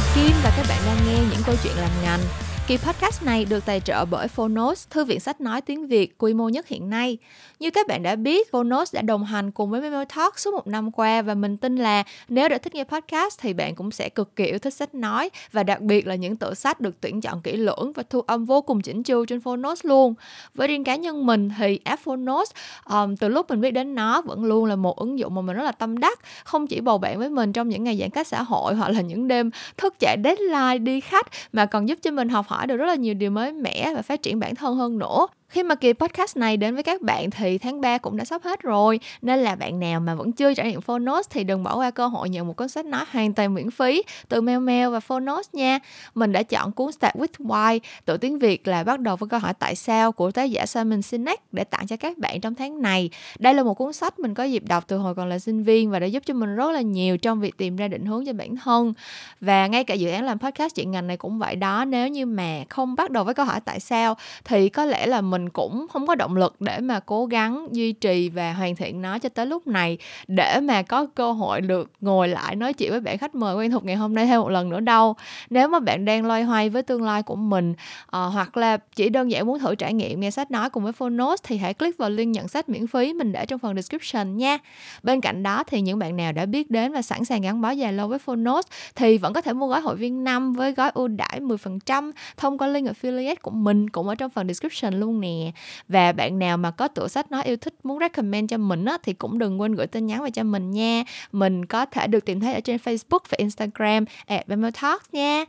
là Kim và các bạn đang nghe những câu chuyện làm ngành. Kỳ podcast này được tài trợ bởi Phonos, thư viện sách nói tiếng Việt quy mô nhất hiện nay. Như các bạn đã biết, Phonos đã đồng hành cùng với Memo Talk suốt một năm qua và mình tin là nếu đã thích nghe podcast thì bạn cũng sẽ cực kỳ yêu thích sách nói và đặc biệt là những tựa sách được tuyển chọn kỹ lưỡng và thu âm vô cùng chỉnh chu trên Phonos luôn. Với riêng cá nhân mình thì app Phonos um, từ lúc mình biết đến nó vẫn luôn là một ứng dụng mà mình rất là tâm đắc, không chỉ bầu bạn với mình trong những ngày giãn cách xã hội hoặc là những đêm thức chạy deadline đi khách mà còn giúp cho mình học hỏi được rất là nhiều điều mới mẻ và phát triển bản thân hơn nữa khi mà kỳ podcast này đến với các bạn thì tháng 3 cũng đã sắp hết rồi. Nên là bạn nào mà vẫn chưa trải nghiệm Phonos thì đừng bỏ qua cơ hội nhận một cuốn sách nói hoàn toàn miễn phí từ Mail Mail và Phonos nha. Mình đã chọn cuốn Start with Why tự tiếng Việt là bắt đầu với câu hỏi tại sao của tác giả Simon Sinek để tặng cho các bạn trong tháng này. Đây là một cuốn sách mình có dịp đọc từ hồi còn là sinh viên và đã giúp cho mình rất là nhiều trong việc tìm ra định hướng cho bản thân. Và ngay cả dự án làm podcast chuyện ngành này cũng vậy đó, Nếu như mà không bắt đầu với câu hỏi tại sao thì có lẽ là mình mình cũng không có động lực để mà cố gắng duy trì và hoàn thiện nó cho tới lúc này để mà có cơ hội được ngồi lại nói chuyện với bạn khách mời quen thuộc ngày hôm nay thêm một lần nữa đâu. Nếu mà bạn đang loay hoay với tương lai của mình uh, hoặc là chỉ đơn giản muốn thử trải nghiệm nghe sách nói cùng với Phonos thì hãy click vào link nhận sách miễn phí mình để trong phần description nha. Bên cạnh đó thì những bạn nào đã biết đến và sẵn sàng gắn bó dài lâu với Phonos thì vẫn có thể mua gói hội viên năm với gói ưu đãi 10% thông qua link affiliate của mình cũng ở trong phần description luôn nè nè. Và bạn nào mà có tựa sách nó yêu thích muốn recommend cho mình á, thì cũng đừng quên gửi tin nhắn về cho mình nha. Mình có thể được tìm thấy ở trên Facebook và Instagram at Talks nha.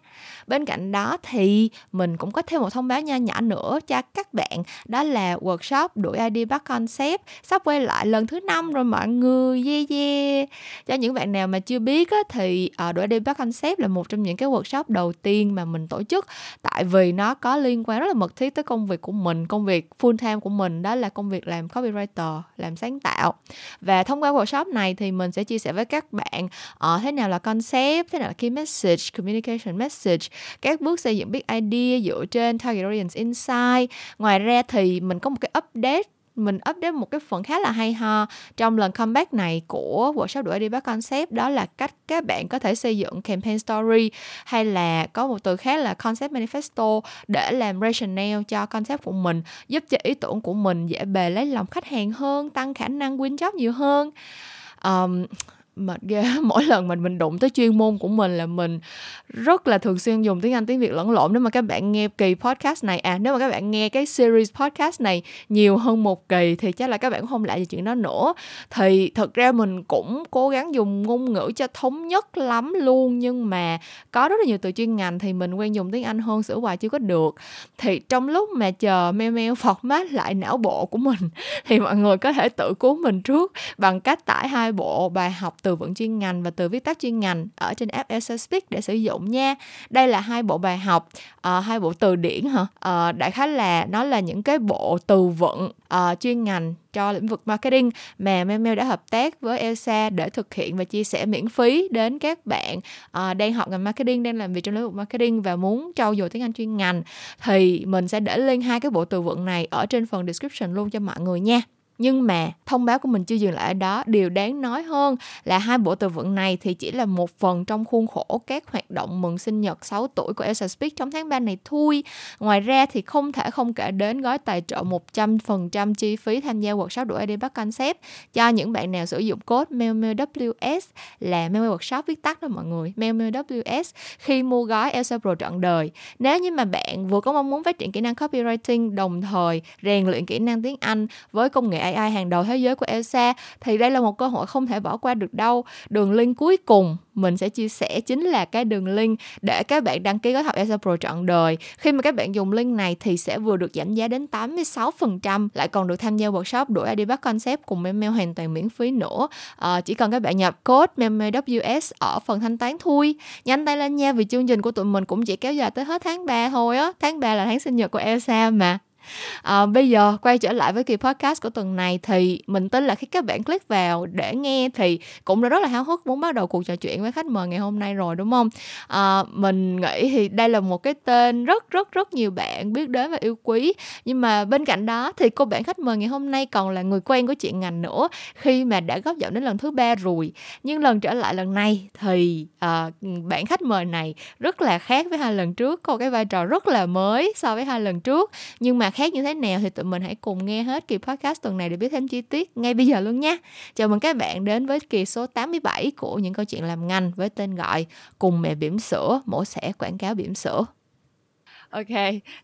Bên cạnh đó thì mình cũng có thêm một thông báo nho nhỏ nữa cho các bạn đó là workshop đuổi ID bắt concept sắp quay lại lần thứ năm rồi mọi người yeah yeah. Cho những bạn nào mà chưa biết á, thì uh, đuổi ID bắt concept là một trong những cái workshop đầu tiên mà mình tổ chức. Tại vì nó có liên quan rất là mật thiết tới công việc của mình công việc việc full time của mình đó là công việc làm copywriter làm sáng tạo. Và thông qua workshop này thì mình sẽ chia sẻ với các bạn uh, thế nào là concept thế nào là key message communication message các bước xây dựng big idea dựa trên target audience insight. Ngoài ra thì mình có một cái update mình update một cái phần khá là hay ho trong lần comeback này của workshop đuổi đi bắt concept đó là cách các bạn có thể xây dựng campaign story hay là có một từ khác là concept manifesto để làm rationale cho concept của mình giúp cho ý tưởng của mình dễ bề lấy lòng khách hàng hơn tăng khả năng win job nhiều hơn. Um, mệt ghê mỗi lần mình mình đụng tới chuyên môn của mình là mình rất là thường xuyên dùng tiếng Anh, tiếng Việt lẫn lộn. Nếu mà các bạn nghe kỳ podcast này à nếu mà các bạn nghe cái series podcast này nhiều hơn một kỳ thì chắc là các bạn không lại gì chuyện đó nữa. Thì thật ra mình cũng cố gắng dùng ngôn ngữ cho thống nhất lắm luôn, nhưng mà có rất là nhiều từ chuyên ngành thì mình quen dùng tiếng Anh hơn, sửa hoài chưa có được. Thì trong lúc mà chờ meo mail format lại não bộ của mình thì mọi người có thể tự cứu mình trước bằng cách tải hai bộ bài học từ vựng chuyên ngành và từ viết tắt chuyên ngành ở trên app Elsa Speak để sử dụng nha. Đây là hai bộ bài học, uh, hai bộ từ điển hả? Uh, đại khái là nó là những cái bộ từ vựng uh, chuyên ngành cho lĩnh vực marketing mà Memo đã hợp tác với Elsa để thực hiện và chia sẻ miễn phí đến các bạn uh, đang học ngành marketing, đang làm việc trong lĩnh vực marketing và muốn trau dồi tiếng Anh chuyên ngành thì mình sẽ để link hai cái bộ từ vựng này ở trên phần description luôn cho mọi người nha nhưng mà thông báo của mình chưa dừng lại ở đó. Điều đáng nói hơn là hai bộ từ vựng này thì chỉ là một phần trong khuôn khổ các hoạt động mừng sinh nhật 6 tuổi của Elsa Speak trong tháng 3 này thôi. Ngoài ra thì không thể không kể đến gói tài trợ 100% chi phí tham gia workshop đuổi đi bắt concept cho những bạn nào sử dụng code MailMailWS là Mail Workshop viết tắt đó mọi người. MailMailWS khi mua gói Elsa Pro trọn đời. Nếu như mà bạn vừa có mong muốn phát triển kỹ năng copywriting, đồng thời rèn luyện kỹ năng tiếng Anh với công nghệ AI hàng đầu thế giới của Elsa thì đây là một cơ hội không thể bỏ qua được đâu. Đường link cuối cùng mình sẽ chia sẻ chính là cái đường link để các bạn đăng ký gói học Elsa Pro trọn đời. Khi mà các bạn dùng link này thì sẽ vừa được giảm giá đến 86%, lại còn được tham gia workshop đổi ID bắt concept cùng email hoàn toàn miễn phí nữa. À, chỉ cần các bạn nhập code MEMEWS ở phần thanh toán thôi. Nhanh tay lên nha vì chương trình của tụi mình cũng chỉ kéo dài tới hết tháng 3 thôi á. Tháng 3 là tháng sinh nhật của Elsa mà. À, bây giờ quay trở lại với kỳ podcast của tuần này thì mình tin là khi các bạn click vào để nghe thì cũng đã rất là háo hức muốn bắt đầu cuộc trò chuyện với khách mời ngày hôm nay rồi đúng không? À, mình nghĩ thì đây là một cái tên rất rất rất nhiều bạn biết đến và yêu quý. Nhưng mà bên cạnh đó thì cô bạn khách mời ngày hôm nay còn là người quen của chuyện ngành nữa khi mà đã góp giọng đến lần thứ ba rồi. Nhưng lần trở lại lần này thì à, bạn khách mời này rất là khác với hai lần trước có cái vai trò rất là mới so với hai lần trước. Nhưng mà khác như thế nào thì tụi mình hãy cùng nghe hết kỳ podcast tuần này để biết thêm chi tiết ngay bây giờ luôn nha. Chào mừng các bạn đến với kỳ số 87 của những câu chuyện làm ngành với tên gọi Cùng mẹ bỉm sữa, mổ xẻ quảng cáo bỉm sữa. Ok,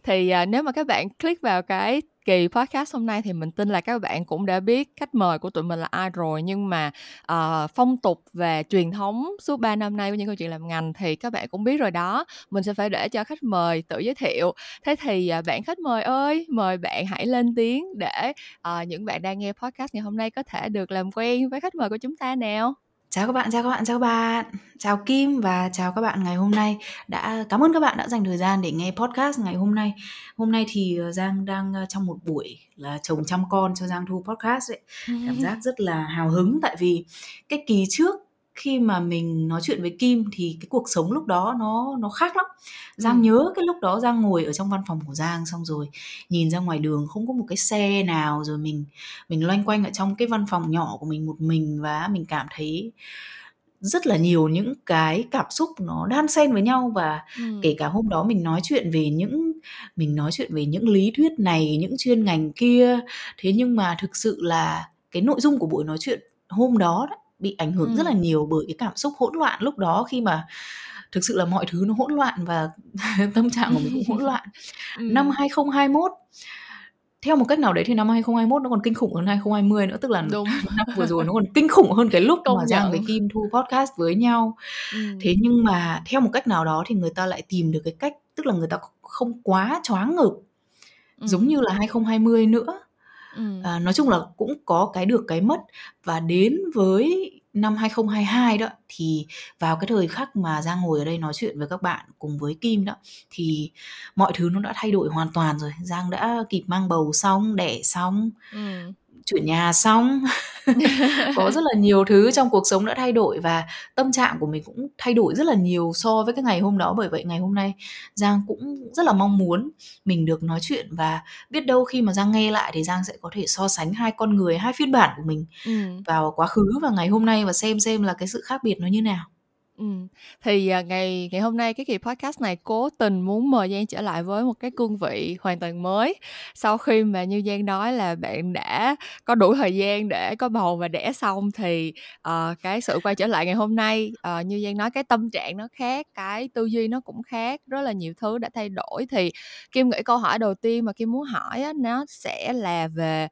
thì uh, nếu mà các bạn click vào cái kỳ podcast hôm nay thì mình tin là các bạn cũng đã biết khách mời của tụi mình là ai rồi. Nhưng mà uh, phong tục và truyền thống suốt 3 năm nay của những câu chuyện làm ngành thì các bạn cũng biết rồi đó. Mình sẽ phải để cho khách mời tự giới thiệu. Thế thì uh, bạn khách mời ơi mời bạn hãy lên tiếng để uh, những bạn đang nghe podcast ngày hôm nay có thể được làm quen với khách mời của chúng ta nào. Chào các bạn, chào các bạn, chào các bạn. Chào Kim và chào các bạn ngày hôm nay. Đã cảm ơn các bạn đã dành thời gian để nghe podcast ngày hôm nay. Hôm nay thì ờ, Giang đang ờ, trong một buổi là chồng chăm con cho Giang thu podcast ấy. Cảm giác rất là hào hứng tại vì cái kỳ trước khi mà mình nói chuyện với Kim thì cái cuộc sống lúc đó nó nó khác lắm. Giang ừ. nhớ cái lúc đó Giang ngồi ở trong văn phòng của Giang xong rồi nhìn ra ngoài đường không có một cái xe nào rồi mình mình loanh quanh ở trong cái văn phòng nhỏ của mình một mình và mình cảm thấy rất là nhiều những cái cảm xúc nó đan xen với nhau và ừ. kể cả hôm đó mình nói chuyện về những mình nói chuyện về những lý thuyết này những chuyên ngành kia thế nhưng mà thực sự là cái nội dung của buổi nói chuyện hôm đó, đó bị ảnh hưởng ừ. rất là nhiều bởi cái cảm xúc hỗn loạn lúc đó khi mà thực sự là mọi thứ nó hỗn loạn và tâm trạng của mình cũng hỗn loạn. ừ. Năm 2021 theo một cách nào đấy thì năm 2021 nó còn kinh khủng hơn 2020 nữa tức là Đúng. năm vừa rồi nó còn kinh khủng hơn cái lúc Công mà Giang với Kim thu podcast với nhau. Ừ. Thế nhưng mà theo một cách nào đó thì người ta lại tìm được cái cách tức là người ta không quá choáng ngợp ừ. giống như là 2020 nữa À, nói chung là cũng có cái được cái mất. Và đến với năm 2022 đó thì vào cái thời khắc mà Giang ngồi ở đây nói chuyện với các bạn cùng với Kim đó thì mọi thứ nó đã thay đổi hoàn toàn rồi. Giang đã kịp mang bầu xong, đẻ xong, ừ chuyển nhà xong. Có rất là nhiều thứ trong cuộc sống đã thay đổi và tâm trạng của mình cũng thay đổi rất là nhiều so với cái ngày hôm đó. Bởi vậy ngày hôm nay Giang cũng rất là mong muốn mình được nói chuyện và biết đâu khi mà Giang nghe lại thì Giang sẽ có thể so sánh hai con người hai phiên bản của mình ừ. vào quá khứ và ngày hôm nay và xem xem là cái sự khác biệt nó như nào thì, à, ngày ngày hôm nay cái kỳ podcast này cố tình muốn mời Giang trở lại với một cái cương vị hoàn toàn mới. Sau khi mà như Giang nói là bạn đã có đủ thời gian để có bầu và đẻ xong thì, uh, cái sự quay trở lại ngày hôm nay, uh, như Giang nói cái tâm trạng nó khác, cái tư duy nó cũng khác, rất là nhiều thứ đã thay đổi. Thì Kim nghĩ câu hỏi đầu tiên mà Kim muốn hỏi á, nó sẽ là về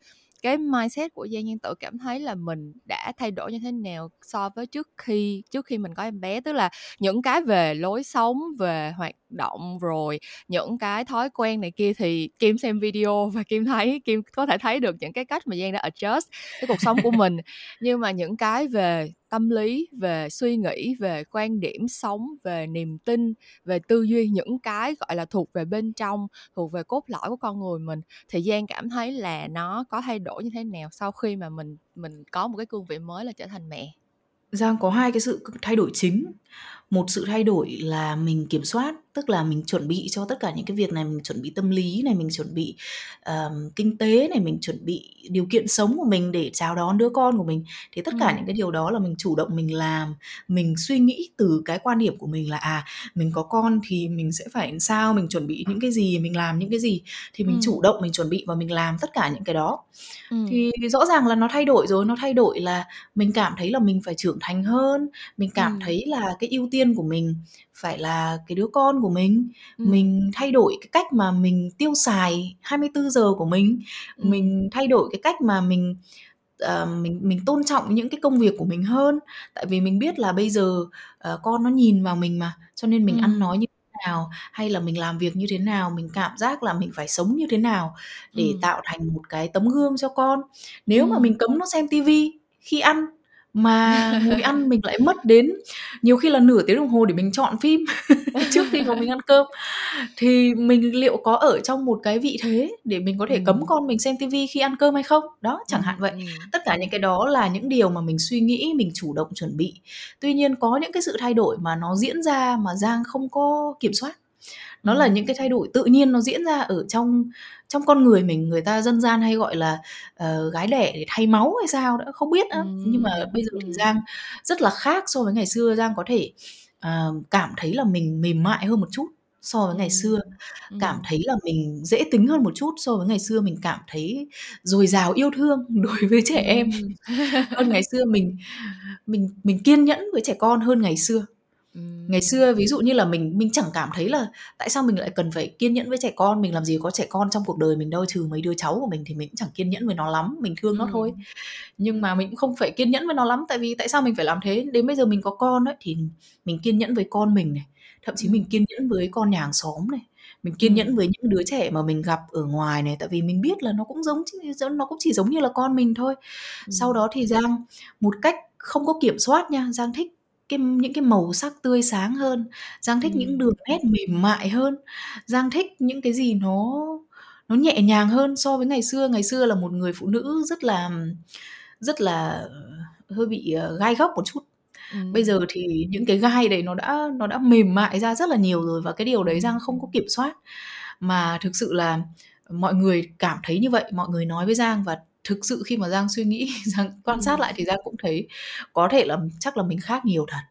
cái mindset của Giang Nhân Tự cảm thấy là mình đã thay đổi như thế nào so với trước khi trước khi mình có em bé? Tức là những cái về lối sống về hoạt động rồi những cái thói quen này kia thì Kim xem video và Kim thấy Kim có thể thấy được những cái cách mà Giang đã adjust cái cuộc sống của mình. Nhưng mà những cái về tâm lý, về suy nghĩ, về quan điểm sống, về niềm tin, về tư duy những cái, gọi là, thuộc về bên trong, thuộc về cốt lõi của con người mình, thì giang cảm thấy là nó có thay đổi như thế nào sau khi mà mình mình có một cái cương vị mới là trở thành mẹ? Giang có hai cái sự thay đổi chính một sự thay đổi là mình kiểm soát tức là mình chuẩn bị cho tất cả những cái việc này mình chuẩn bị tâm lý này mình chuẩn bị um, kinh tế này mình chuẩn bị điều kiện sống của mình để chào đón đứa con của mình thì tất cả ừ. những cái điều đó là mình chủ động mình làm mình suy nghĩ từ cái quan điểm của mình là à mình có con thì mình sẽ phải sao mình chuẩn bị những cái gì mình làm những cái gì thì mình ừ. chủ động mình chuẩn bị và mình làm tất cả những cái đó ừ. thì rõ ràng là nó thay đổi rồi nó thay đổi là mình cảm thấy là mình phải trưởng thành hơn mình cảm ừ. thấy là cái ưu tiên của mình phải là cái đứa con của mình ừ. mình thay đổi cái cách mà mình tiêu xài 24 giờ của mình ừ. mình thay đổi cái cách mà mình uh, mình mình tôn trọng những cái công việc của mình hơn tại vì mình biết là bây giờ uh, con nó nhìn vào mình mà cho nên mình ừ. ăn nói như thế nào hay là mình làm việc như thế nào mình cảm giác là mình phải sống như thế nào để ừ. tạo thành một cái tấm gương cho con nếu ừ. mà mình cấm nó xem tivi khi ăn mà ngồi ăn mình lại mất đến nhiều khi là nửa tiếng đồng hồ để mình chọn phim. Trước khi mà mình ăn cơm. Thì mình liệu có ở trong một cái vị thế để mình có thể cấm Ừm. con mình xem tivi khi ăn cơm hay không? Đó chẳng hạn vậy. tất cả những cái đó là những điều mà mình suy nghĩ mình chủ động chuẩn bị. Tuy nhiên có những cái sự thay đổi mà nó diễn ra mà giang không có kiểm soát. Nó là những Ừm. cái thay đổi tự nhiên nó diễn ra ở trong trong con người mình người ta dân gian hay gọi là ờ, gái đẻ để thay máu hay sao đó không biết nữa nhưng mà bây giờ thì giang rất là khác so với ngày xưa. Giang có thể ờ, cảm thấy là mình mềm mại hơn một chút so với ngày xưa Ừm, cảm thấy là mình dễ tính hơn một chút so với ngày xưa. Mình cảm thấy dồi dào yêu thương đối với trẻ em hơn ngày xưa. Mình mình mình kiên nhẫn với trẻ con hơn ngày xưa ngày xưa ví dụ như là mình mình chẳng cảm thấy là tại sao mình lại cần phải kiên nhẫn với trẻ con mình làm gì có trẻ con trong cuộc đời mình đâu trừ mấy đứa cháu của mình thì mình cũng chẳng kiên nhẫn với nó lắm mình thương nó thôi. Nhưng mà mình cũng không phải kiên nhẫn với nó lắm tại vì tại sao mình phải làm thế? Đến bây giờ mình có con ấy thì mình kiên nhẫn với con mình này thậm chí mình kiên nhẫn với con nhà hàng xóm này mình kiên Ừm. nhẫn với những đứa trẻ mà mình gặp ở ngoài này tại vì mình biết là nó cũng giống nó cũng chỉ giống như là con mình thôi. Sau Ừm. đó thì giang một cách không có kiểm soát nha giang thích cái những cái màu sắc tươi sáng hơn giang thích những Ừm. đường nét mềm mại hơn. Giang thích những cái gì nó nó nhẹ nhàng hơn so với ngày xưa. Ngày xưa là một người phụ nữ rất là rất là hơi bị ờ, gai góc một chút. Bây Ừm. giờ thì những cái gai đấy nó đã nó đã mềm mại ra rất là nhiều rồi và cái điều đấy giang không có kiểm soát. Mà thực sự là mọi người cảm thấy như vậy mọi người nói với giang và thực sự khi mà giang suy nghĩ giang quan sát Ừm. lại thì giang cũng thấy có thể là chắc là mình khác nhiều thật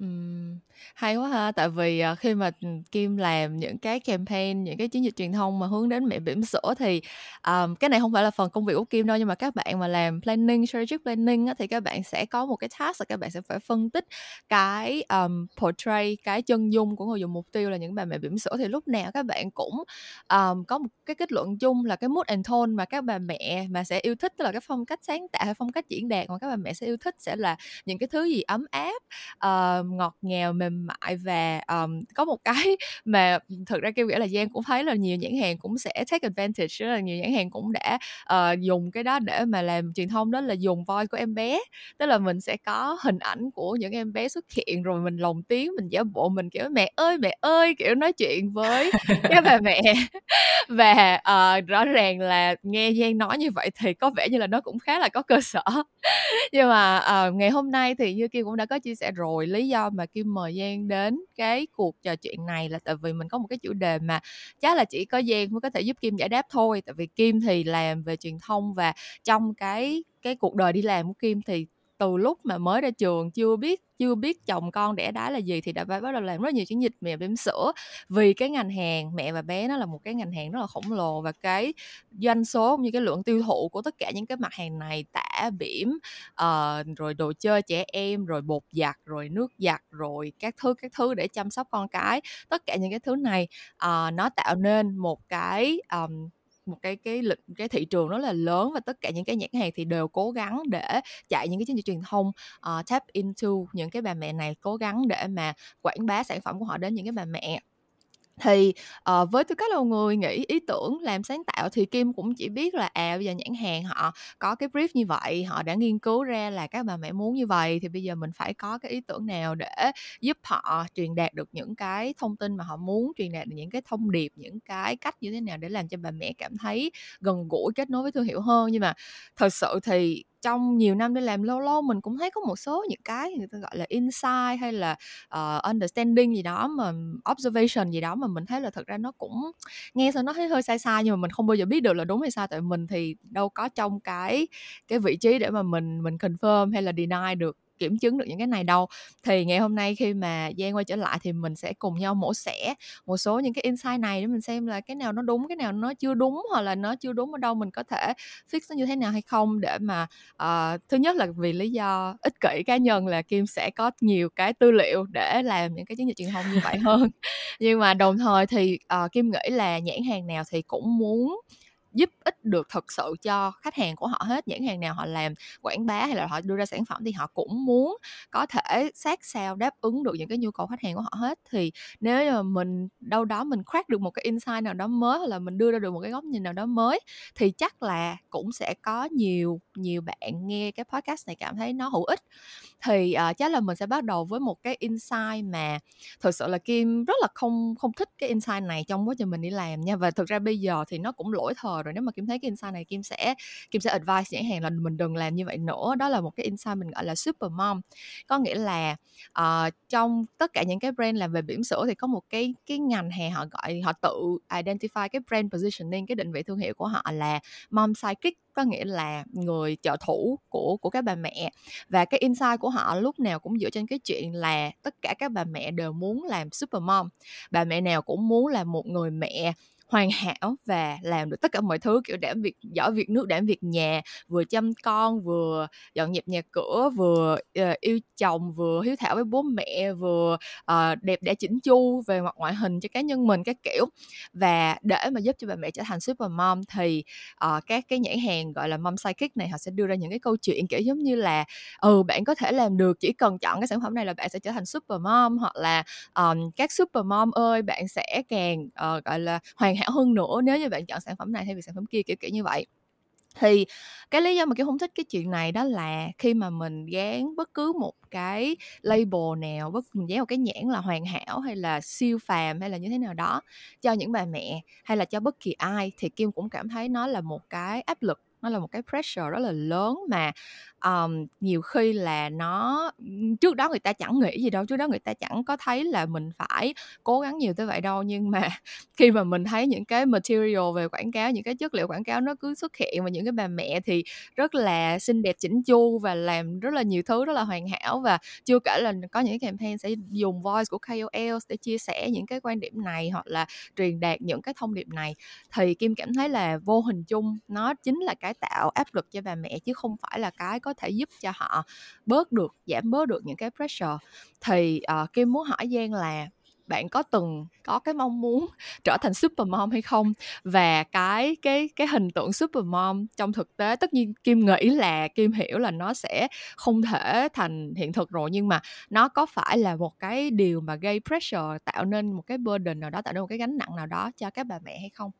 Ừm, hay quá ha! Tại vì, ờ, khi mà, Kim làm những cái campaign, những cái chiến dịch truyền thông mà hướng đến mẹ bỉm sữa thì, um, cái này không phải là phần công việc của Kim đâu, nhưng mà các bạn mà làm planning, strategic planning á, thì các bạn sẽ có một cái task là các bạn sẽ phải phân tích cái, um, portray, cái chân dung của người dùng mục tiêu là những bà mẹ bỉm sữa. Thì lúc nào các bạn cũng, um, có một cái kết luận chung là cái mood and tone mà các bà mẹ mà sẽ yêu thích, tức là cái phong cách sáng tạo hay phong cách diễn đạt mà các bà mẹ sẽ yêu thích sẽ là những cái thứ gì ấm áp, uh, ngọt ngào, mềm mại và, um, có một cái mà, thực ra kêu nghĩa là Giang cũng thấy là nhiều nhãn hàng cũng sẽ take advantage, rất là nhiều nhãn hàng cũng đã, uh, dùng cái đó để mà làm truyền thông đó là dùng voi của em bé. Tức là mình sẽ có hình ảnh của những em bé xuất hiện rồi mình lồng tiếng, mình giả bộ mình, kiểu, "Mẹ ơi, mẹ ơi!" kiểu, nói chuyện với các bà mẹ. Và, uh, rõ ràng là nghe Giang nói như vậy thì có vẻ như là nó cũng khá là có cơ sở. Nhưng mà, uh, ngày hôm nay thì như Kim cũng đã có chia sẻ rồi, lý do mà Kim mời Giang đến cái cuộc trò chuyện này là tại vì mình có một cái chủ đề mà chắc là chỉ có Giang mới có thể giúp Kim giải đáp thôi. Tại vì Kim thì làm về truyền thông và trong cái cái cuộc đời đi làm của Kim thì từ lúc mà mới ra trường chưa biết chưa biết chồng con đẻ đái là gì thì đã phải bắt đầu làm rất nhiều chiến dịch mẹ bỉm sữa. Vì cái ngành hàng mẹ và bé nó là một cái ngành hàng rất là khổng lồ và cái doanh số cũng như cái lượng tiêu thụ của tất cả những cái mặt hàng này tã, bỉm, uh, rồi đồ chơi trẻ em, rồi bột giặt, rồi nước giặt, rồi các thứ, các thứ để chăm sóc con cái. Tất cả những cái thứ này, uh, nó tạo nên một cái, um, một cái cái lịch cái thị trường rất là lớn và tất cả những cái nhãn hàng thì đều cố gắng để chạy những cái chiến dịch truyền thông, uh, tap into những cái bà mẹ này, cố gắng để mà quảng bá sản phẩm của họ đến những cái bà mẹ. Thì, uh, với tư cách là người nghĩ ý tưởng, làm sáng tạo thì Kim cũng chỉ biết là, à, bây giờ nhãn hàng họ có cái brief như vậy, họ đã nghiên cứu ra là các bà mẹ muốn như vậy, thì bây giờ mình phải có cái ý tưởng nào để giúp họ truyền đạt được những cái thông tin mà họ muốn, truyền đạt được những cái thông điệp, những cái cách như thế nào để làm cho bà mẹ cảm thấy gần gũi, kết nối với thương hiệu hơn. Nhưng mà thật sự thì trong nhiều năm đi làm lâu lâu mình cũng thấy có một số những cái người ta gọi là insight hay là, uh, understanding gì đó mà observation gì đó mà mình thấy là thực ra nó cũng nghe sao nó thấy hơi sai sai, nhưng mà mình không bao giờ biết được là đúng hay sai, tại mình thì đâu có trong cái cái vị trí để mà mình mình confirm hay là deny được, kiểm chứng được những cái này đâu. Thì ngày hôm nay khi mà Giang quay trở lại thì mình sẽ cùng nhau mổ xẻ một số những cái insight này để mình xem là cái nào nó đúng, cái nào nó chưa đúng, hoặc là nó chưa đúng ở đâu mình có thể fix nó như thế nào hay không để mà, ờ, thứ nhất là vì lý do ích kỷ cá nhân là Kim sẽ có nhiều cái tư liệu để làm những cái chiến dịch truyền thông như vậy hơn. Nhưng mà đồng thời thì, ờ, Kim nghĩ là nhãn hàng nào thì cũng muốn giúp ích được thực sự cho khách hàng của họ hết nhãn hàng nào họ làm quảng bá hay là họ đưa ra sản phẩm thì họ cũng muốn có thể sát sao đáp ứng được những cái nhu cầu khách hàng của họ hết. Thì nếu mà mình đâu đó mình crack được một cái insight nào đó mới hoặc là mình đưa ra được một cái góc nhìn nào đó mới thì chắc là cũng sẽ có nhiều nhiều bạn nghe cái podcast này cảm thấy nó hữu ích. Thì uh, chắc là mình sẽ bắt đầu với một cái insight mà thực sự là kim rất là không không thích cái insight này trong quá trình mình đi làm nha. Và thực ra bây giờ thì nó cũng lỗi thời rồi nếu mà kim thấy cái insight này kim sẽ kim sẽ advice nhãn hàng là mình đừng làm như vậy nữa. Đó là một cái insight mình gọi là super mom. Có nghĩa là uh, trong tất cả những cái brand làm về bỉm sữa thì có một cái cái ngành hàng họ gọi họ tự identify cái brand positioning cái định vị thương hiệu của họ là mom sidekick có nghĩa là người trợ thủ của của các bà mẹ. Và cái insight của họ lúc nào cũng dựa trên cái chuyện là tất cả các bà mẹ đều muốn làm super mom. Bà mẹ nào cũng muốn là một người mẹ hoàn hảo và làm được tất cả mọi thứ kiểu đảm việc giỏi việc nước đảm việc nhà vừa chăm con vừa dọn dẹp nhà cửa vừa uh, yêu chồng vừa hiếu thảo với bố mẹ vừa uh, đẹp đẽ chỉnh chu về mặt ngoại hình cho cá nhân mình các kiểu. Và để mà giúp cho bà mẹ trở thành super mom thì uh, các cái nhãn hàng gọi là mom psychic này họ sẽ đưa ra những cái câu chuyện kiểu giống như là ừ bạn có thể làm được chỉ cần chọn cái sản phẩm này là bạn sẽ trở thành super mom hoặc là um, các super mom ơi bạn sẽ càng uh, gọi là hoàn hảo hơn nữa nếu như bạn chọn sản phẩm này thay vì sản phẩm kia, kiểu kiểu như vậy. Thì cái lý do mà cái không thích cái chuyện này đó là khi mà mình dán bất cứ một cái label nào, bất, mình dán một cái nhãn là hoàn hảo hay là siêu phàm hay là như thế nào đó cho những bà mẹ hay là cho bất kỳ ai thì kim cũng cảm thấy nó là một cái áp lực, nó là một cái pressure rất là lớn mà um, nhiều khi là nó trước đó người ta chẳng nghĩ gì đâu trước đó người ta chẳng có thấy là mình phải cố gắng nhiều tới vậy đâu. Nhưng mà khi mà mình thấy những cái material về quảng cáo những cái chất liệu quảng cáo nó cứ xuất hiện và những cái bà mẹ thì rất là xinh đẹp chỉnh chu và làm rất là nhiều thứ rất là hoàn hảo và chưa kể là có những cái campaign sẽ dùng voice của KOL để chia sẻ những cái quan điểm này hoặc là truyền đạt những cái thông điệp này. Thì kim cảm thấy là vô hình chung nó chính là cái tạo áp lực cho bà mẹ chứ không phải là cái có có thể giúp cho họ bớt được giảm bớt được những cái pressure. Thì uh, kim muốn hỏi giang là bạn có từng có cái mong muốn trở thành super mom hay không? Và cái cái cái hình tượng super mom trong thực tế tất nhiên kim nghĩ là kim hiểu là nó sẽ không thể thành hiện thực rồi nhưng mà nó có phải là một cái điều mà gây pressure tạo nên một cái burden nào đó tạo nên một cái gánh nặng nào đó cho các bà mẹ hay không?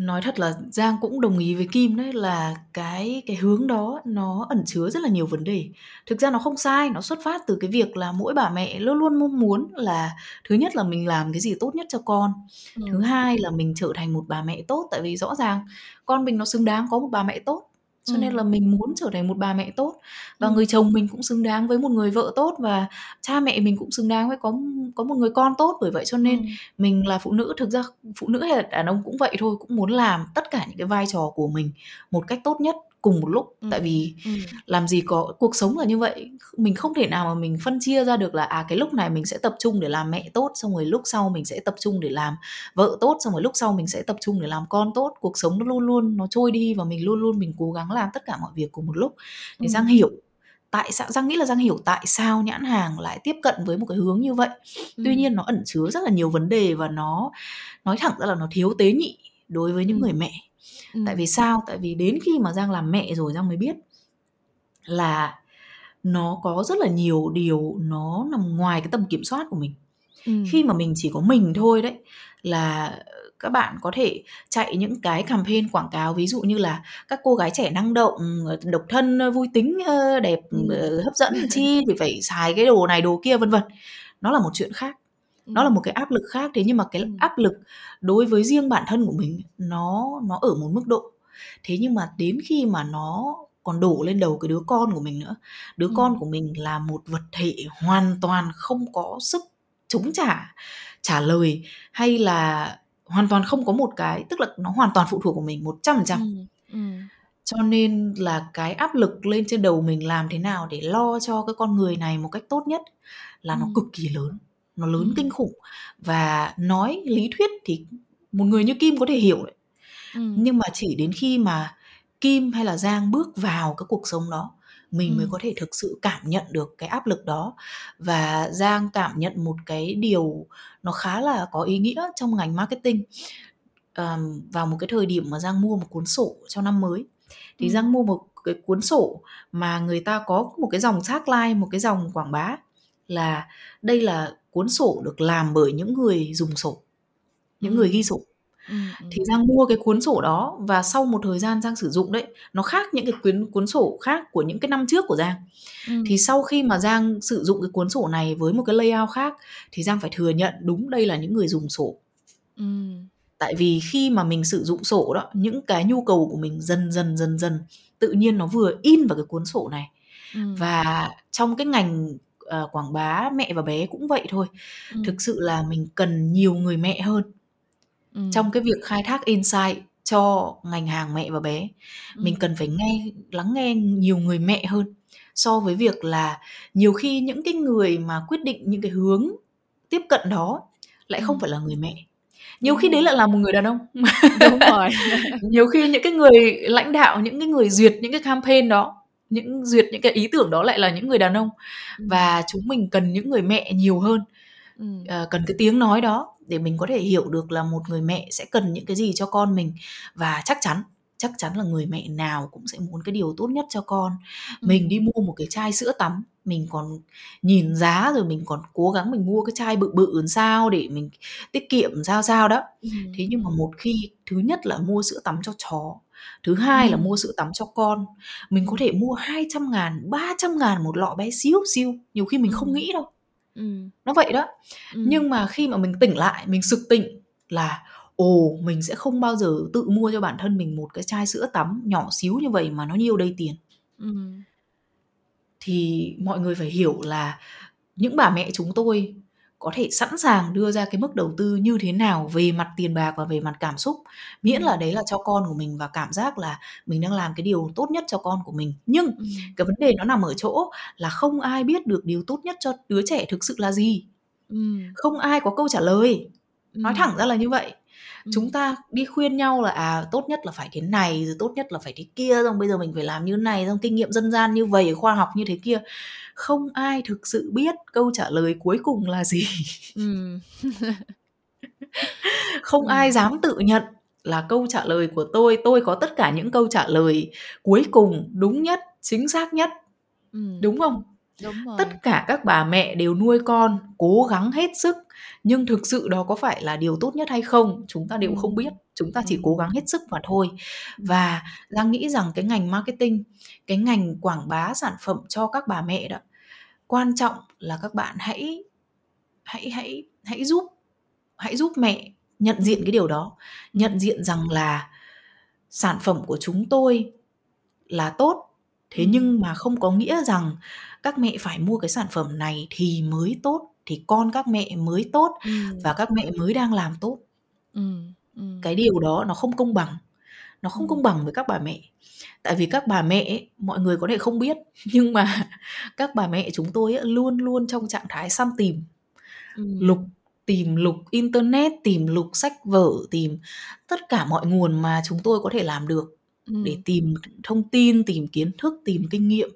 Nói thật là Giang cũng đồng ý với Kim đấy là cái cái hướng đó nó ẩn chứa rất là nhiều vấn đề. Thực ra nó không sai, nó xuất phát từ cái việc là mỗi bà mẹ luôn luôn mong muốn là thứ nhất là mình làm cái gì tốt nhất cho con. Ừ. Thứ hai là mình trở thành một bà mẹ tốt tại vì rõ ràng con mình nó xứng đáng có một bà mẹ tốt cho nên là mình muốn trở thành một bà mẹ tốt và người chồng mình cũng xứng đáng với một người vợ tốt và cha mẹ mình cũng xứng đáng với có có một người con tốt. Bởi vậy cho nên mình là phụ nữ thực ra phụ nữ hay là đàn ông cũng vậy thôi cũng muốn làm tất cả những cái vai trò của mình một cách tốt nhất cùng một lúc ừ. tại vì ừ. làm gì có cuộc sống là như vậy mình không thể nào mà mình phân chia ra được là à cái lúc này mình sẽ tập trung để làm mẹ tốt xong rồi lúc sau mình sẽ tập trung để làm vợ tốt xong rồi lúc sau mình sẽ tập trung để làm con tốt cuộc sống nó luôn luôn nó trôi đi và mình luôn luôn mình cố gắng làm tất cả mọi việc cùng một lúc để ừ. giang hiểu tại sao giang nghĩ là giang hiểu tại sao nhãn hàng lại tiếp cận với một cái hướng như vậy ừ. tuy nhiên nó ẩn chứa rất là nhiều vấn đề và nó nói thẳng ra là nó thiếu tế nhị đối với những ừ. người mẹ ừ. tại vì sao tại vì đến khi mà giang làm mẹ rồi giang mới biết là nó có rất là nhiều điều nó nằm ngoài cái tầm kiểm soát của mình ừ. khi mà mình chỉ có mình thôi đấy là các bạn có thể chạy những cái campaign quảng cáo ví dụ như là các cô gái trẻ năng động độc thân vui tính đẹp ừ. hấp dẫn chi thì phải xài cái đồ này đồ kia vân vân nó là một chuyện khác nó là một cái áp lực khác thế nhưng mà cái áp lực đối với riêng bản thân của mình nó nó ở một mức độ. Thế nhưng mà đến khi mà nó còn đổ lên đầu cái đứa con của mình nữa đứa ừ. con của mình là một vật thể hoàn toàn không có sức chống trả trả lời hay là hoàn toàn không có một cái tức là nó hoàn toàn phụ thuộc của mình một trăm phần trăm. ừ, cho nên là cái áp lực lên trên đầu mình làm thế nào để lo cho cái con người này một cách tốt nhất là nó cực kỳ lớn nó lớn ừ. kinh khủng và nói lý thuyết thì một người như kim có thể hiểu đấy ừ. nhưng mà chỉ đến khi mà kim hay là giang bước vào cái cuộc sống đó mình ừ. mới có thể thực sự cảm nhận được cái áp lực đó và giang cảm nhận một cái điều nó khá là có ý nghĩa trong ngành marketing ờm, vào một cái thời điểm mà Giang mua một cuốn sổ cho năm mới thì Ừm. Giang mua một cái cuốn sổ mà người ta có một cái dòng tagline, một cái dòng quảng bá là đây là cuốn sổ được làm bởi những người dùng sổ, những người ghi Ừm. sổ. Ừm, ừm. Thì Giang mua cái cuốn sổ đó và sau một thời gian Giang sử dụng đấy, nó khác những cái cuốn cuốn sổ khác của những cái năm trước của Giang. Ừm. Thì sau khi mà Giang sử dụng cái cuốn sổ này với một cái layout khác thì Giang phải thừa nhận đúng đây là những người dùng sổ. Ừm. Tại vì khi mà mình sử dụng sổ đó, những cái nhu cầu của mình dần dần dần dần tự nhiên nó vừa in vào cái cuốn sổ này. Ừm. Và trong cái ngành ờ, quảng bá mẹ và bé cũng vậy thôi. Ừm. Thực sự là mình cần nhiều người mẹ hơn Ừm. trong cái việc khai thác insight cho ngành hàng mẹ và bé. Mình Ừm. cần phải nghe lắng nghe nhiều người mẹ hơn so với việc là nhiều khi những cái người mà quyết định những cái hướng tiếp cận đó lại không Ừm. phải là người mẹ. Nhiều khi đấy lại là một người đàn ông. Đúng rồi. Nhiều khi những cái người lãnh đạo, những cái người duyệt những cái campaign đó, những duyệt những cái ý tưởng đó lại là những người đàn ông. Ừm. Và chúng mình cần những người mẹ nhiều hơn. Ờ, cần cái tiếng nói đó để mình có thể hiểu được là một người mẹ sẽ cần những cái gì cho con mình và chắc chắn chắc chắn là người mẹ nào cũng sẽ muốn cái điều tốt nhất cho con. Mình Ừm. đi mua một cái chai sữa tắm, mình còn nhìn giá rồi mình còn cố gắng mình mua cái chai bự bự làm sao để mình tiết kiệm sao sao đó. Ừm, Thế nhưng mà một khi thứ nhất là mua sữa tắm cho chó, thứ hai là Ừm. mua sữa tắm cho con, mình có thể mua 200.000, 300.000 một lọ bé xíu xiu, nhiều khi mình không Ừm. nghĩ đâu. Ừm. Nó vậy đó. Ừm. Nhưng mà khi mà mình tỉnh lại, mình sực tỉnh là ồ, mình sẽ không bao giờ tự mua cho bản thân mình một cái chai sữa tắm nhỏ xíu như vậy mà nó nhiêu đây tiền. Ừm. Thì mọi người phải hiểu là những bà mẹ chúng tôi có thể sẵn sàng đưa ra cái mức đầu tư như thế nào về mặt tiền bạc và về mặt cảm xúc, miễn là đấy là cho con của mình và cảm giác là mình đang làm cái điều tốt nhất cho con của mình. Nhưng cái vấn đề nó nằm ở chỗ là không ai biết được điều tốt nhất cho đứa trẻ thực sự là gì. Không ai có câu trả lời. Nói thẳng ra là như vậy. Chúng Ừm. ta đi khuyên nhau là à tốt nhất là phải thế này, rồi tốt nhất là phải thế kia, xong bây giờ mình phải làm như này, xong kinh nghiệm dân gian như vậy, khoa học như thế kia. Không ai thực sự biết câu trả lời cuối cùng là gì. Ừm. Không ai Ừm. dám tự nhận là câu trả lời của tôi, tôi có tất cả những câu trả lời cuối cùng đúng nhất, chính xác nhất. Ừm. Đúng không? Đúng rồi. Tất cả các bà mẹ đều nuôi con, cố gắng hết sức, nhưng thực sự đó có phải là điều tốt nhất hay không? Chúng ta đều không biết, chúng ta chỉ cố gắng hết sức mà thôi. Và Giang nghĩ rằng cái ngành marketing, cái ngành quảng bá sản phẩm cho các bà mẹ đó, quan trọng là các bạn hãy hãy hãy hãy giúp hãy giúp mẹ nhận diện cái điều đó, nhận diện rằng là sản phẩm của chúng tôi là tốt, thế nhưng mà không có nghĩa rằng các mẹ phải mua cái sản phẩm này thì mới tốt, thì con các mẹ mới tốt Ừm. và các mẹ mới đang làm tốt. Ừm, ừm. Cái điều đó nó không công bằng. Nó không Ừm. công bằng với các bà mẹ. Tại vì các bà mẹ ấy, mọi người có thể không biết, nhưng mà các bà mẹ chúng tôi luôn luôn trong trạng thái săn tìm, lục, Ừm. tìm lục internet, tìm lục sách vở, tìm tất cả mọi nguồn mà chúng tôi có thể làm được để Ừm. tìm thông tin, tìm kiến thức, tìm kinh nghiệm,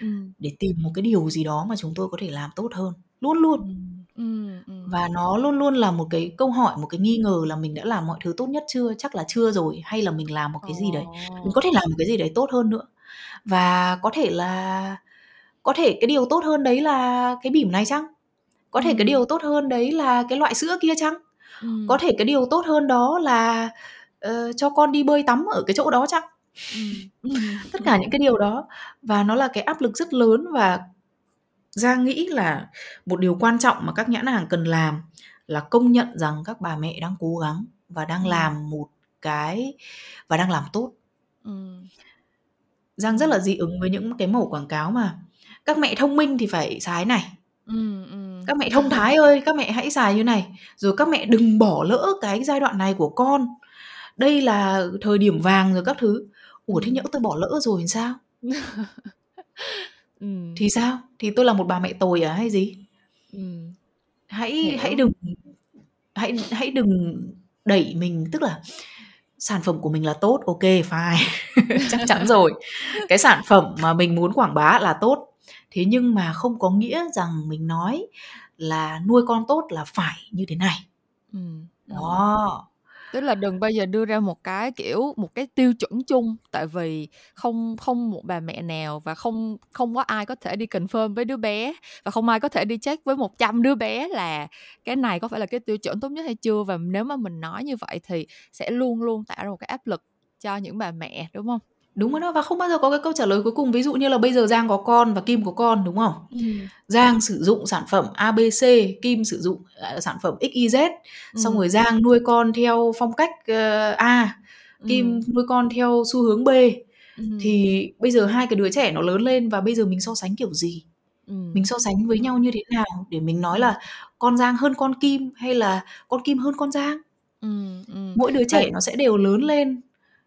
Ừm. để tìm một cái điều gì đó mà chúng tôi có thể làm tốt hơn. Luôn luôn. Ừm, ừm, ừm. Và nó luôn luôn là một cái câu hỏi, một cái nghi ngờ là mình đã làm mọi thứ tốt nhất chưa? Chắc là chưa rồi, hay là mình làm một cái gì đấy, mình có thể làm một cái gì đấy tốt hơn nữa. Và có thể là có thể cái điều tốt hơn đấy là cái bỉm này chăng? Có thể cái điều tốt hơn đấy là cái loại sữa kia chăng? Có thể cái điều tốt hơn đó là, ờ, cho con đi bơi tắm ở cái chỗ đó chăng? Tất cả những cái điều đó và nó là cái áp lực rất lớn và Giang nghĩ là một điều quan trọng mà các nhãn hàng cần làm là công nhận rằng các bà mẹ đang cố gắng và đang Ừm. làm một cái và đang làm tốt. Ừm. Giang rất là dị ứng với những cái mẩu quảng cáo mà "Các mẹ thông minh thì phải xài này." Ừm, ừm. "Các mẹ thông thái ơi, các mẹ hãy xài như này." Rồi "Các mẹ đừng bỏ lỡ cái giai đoạn này của con. Đây là thời điểm vàng" rồi các thứ. Ủa, thế nhỡ Ừm. tôi bỏ lỡ rồi sao? Ừm. Thì sao? Thì tôi là một bà mẹ tồi à hay gì? Ừm. Hãy hãy Hiểu. đừng hãy hãy đừng đẩy mình tức là sản phẩm của mình là tốt, ô kê, fine, chắc chắn rồi. Cái sản phẩm mà mình muốn quảng bá là tốt, thế nhưng mà không có nghĩa rằng mình nói là nuôi con tốt là phải như thế này. Ừm, ừm. Đó tức là đừng bao giờ đưa ra một cái, kiểu, một cái tiêu chuẩn chung, tại vì không không một bà mẹ nào và không không có ai có thể đi confirm với đứa bé và không ai có thể đi check với 100 đứa bé là cái này có phải là cái tiêu chuẩn tốt nhất hay chưa? Và nếu mà mình nói như vậy thì sẽ luôn luôn tạo ra một cái áp lực cho những bà mẹ, đúng không? Đúng rồi đó và không bao giờ có cái câu trả lời cuối cùng ví dụ như là bây giờ giang có con và kim có con đúng không ừ. giang sử dụng sản phẩm abc kim sử dụng uh, sản phẩm xyz ừ. xong rồi giang nuôi con theo phong cách uh, a kim ừ. nuôi con theo xu hướng b ừ. thì bây giờ hai cái đứa trẻ nó lớn lên và bây giờ mình so sánh kiểu gì ừ. mình so sánh với nhau như thế nào để mình nói là con giang hơn con kim hay là con kim hơn con giang ừ, ừ. mỗi đứa trẻ nó sẽ đều lớn lên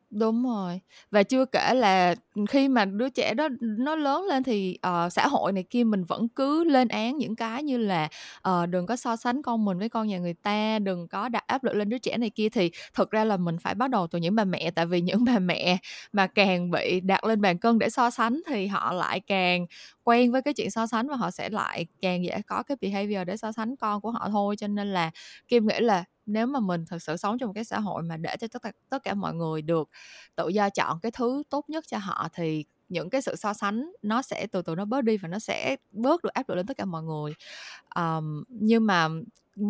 Đúng rồi. Và chưa kể là khi mà đứa trẻ đó nó lớn lên thì, ờ, xã hội này kia mình vẫn cứ lên án những cái như là, ờ, đừng có so sánh con mình với con nhà người ta, đừng có đặt áp lực lên đứa trẻ này kia, thì thực ra là mình phải bắt đầu từ những bà mẹ. Tại vì những bà mẹ mà càng bị đặt lên bàn cân để so sánh thì họ lại càng quen với cái chuyện so sánh và họ sẽ lại càng dễ có cái behavior để so sánh con của họ thôi. Cho nên là Kim nghĩ là nếu mà mình thực sự sống trong một cái xã hội mà để cho tất cả tất cả mọi người được tự do chọn cái thứ tốt nhất cho họ thì những cái sự so sánh nó sẽ từ từ nó bớt đi và nó sẽ bớt được áp lực lên tất cả mọi người. Um, nhưng mà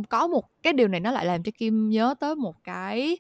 có một cái điều này nó lại làm cho kim nhớ tới một cái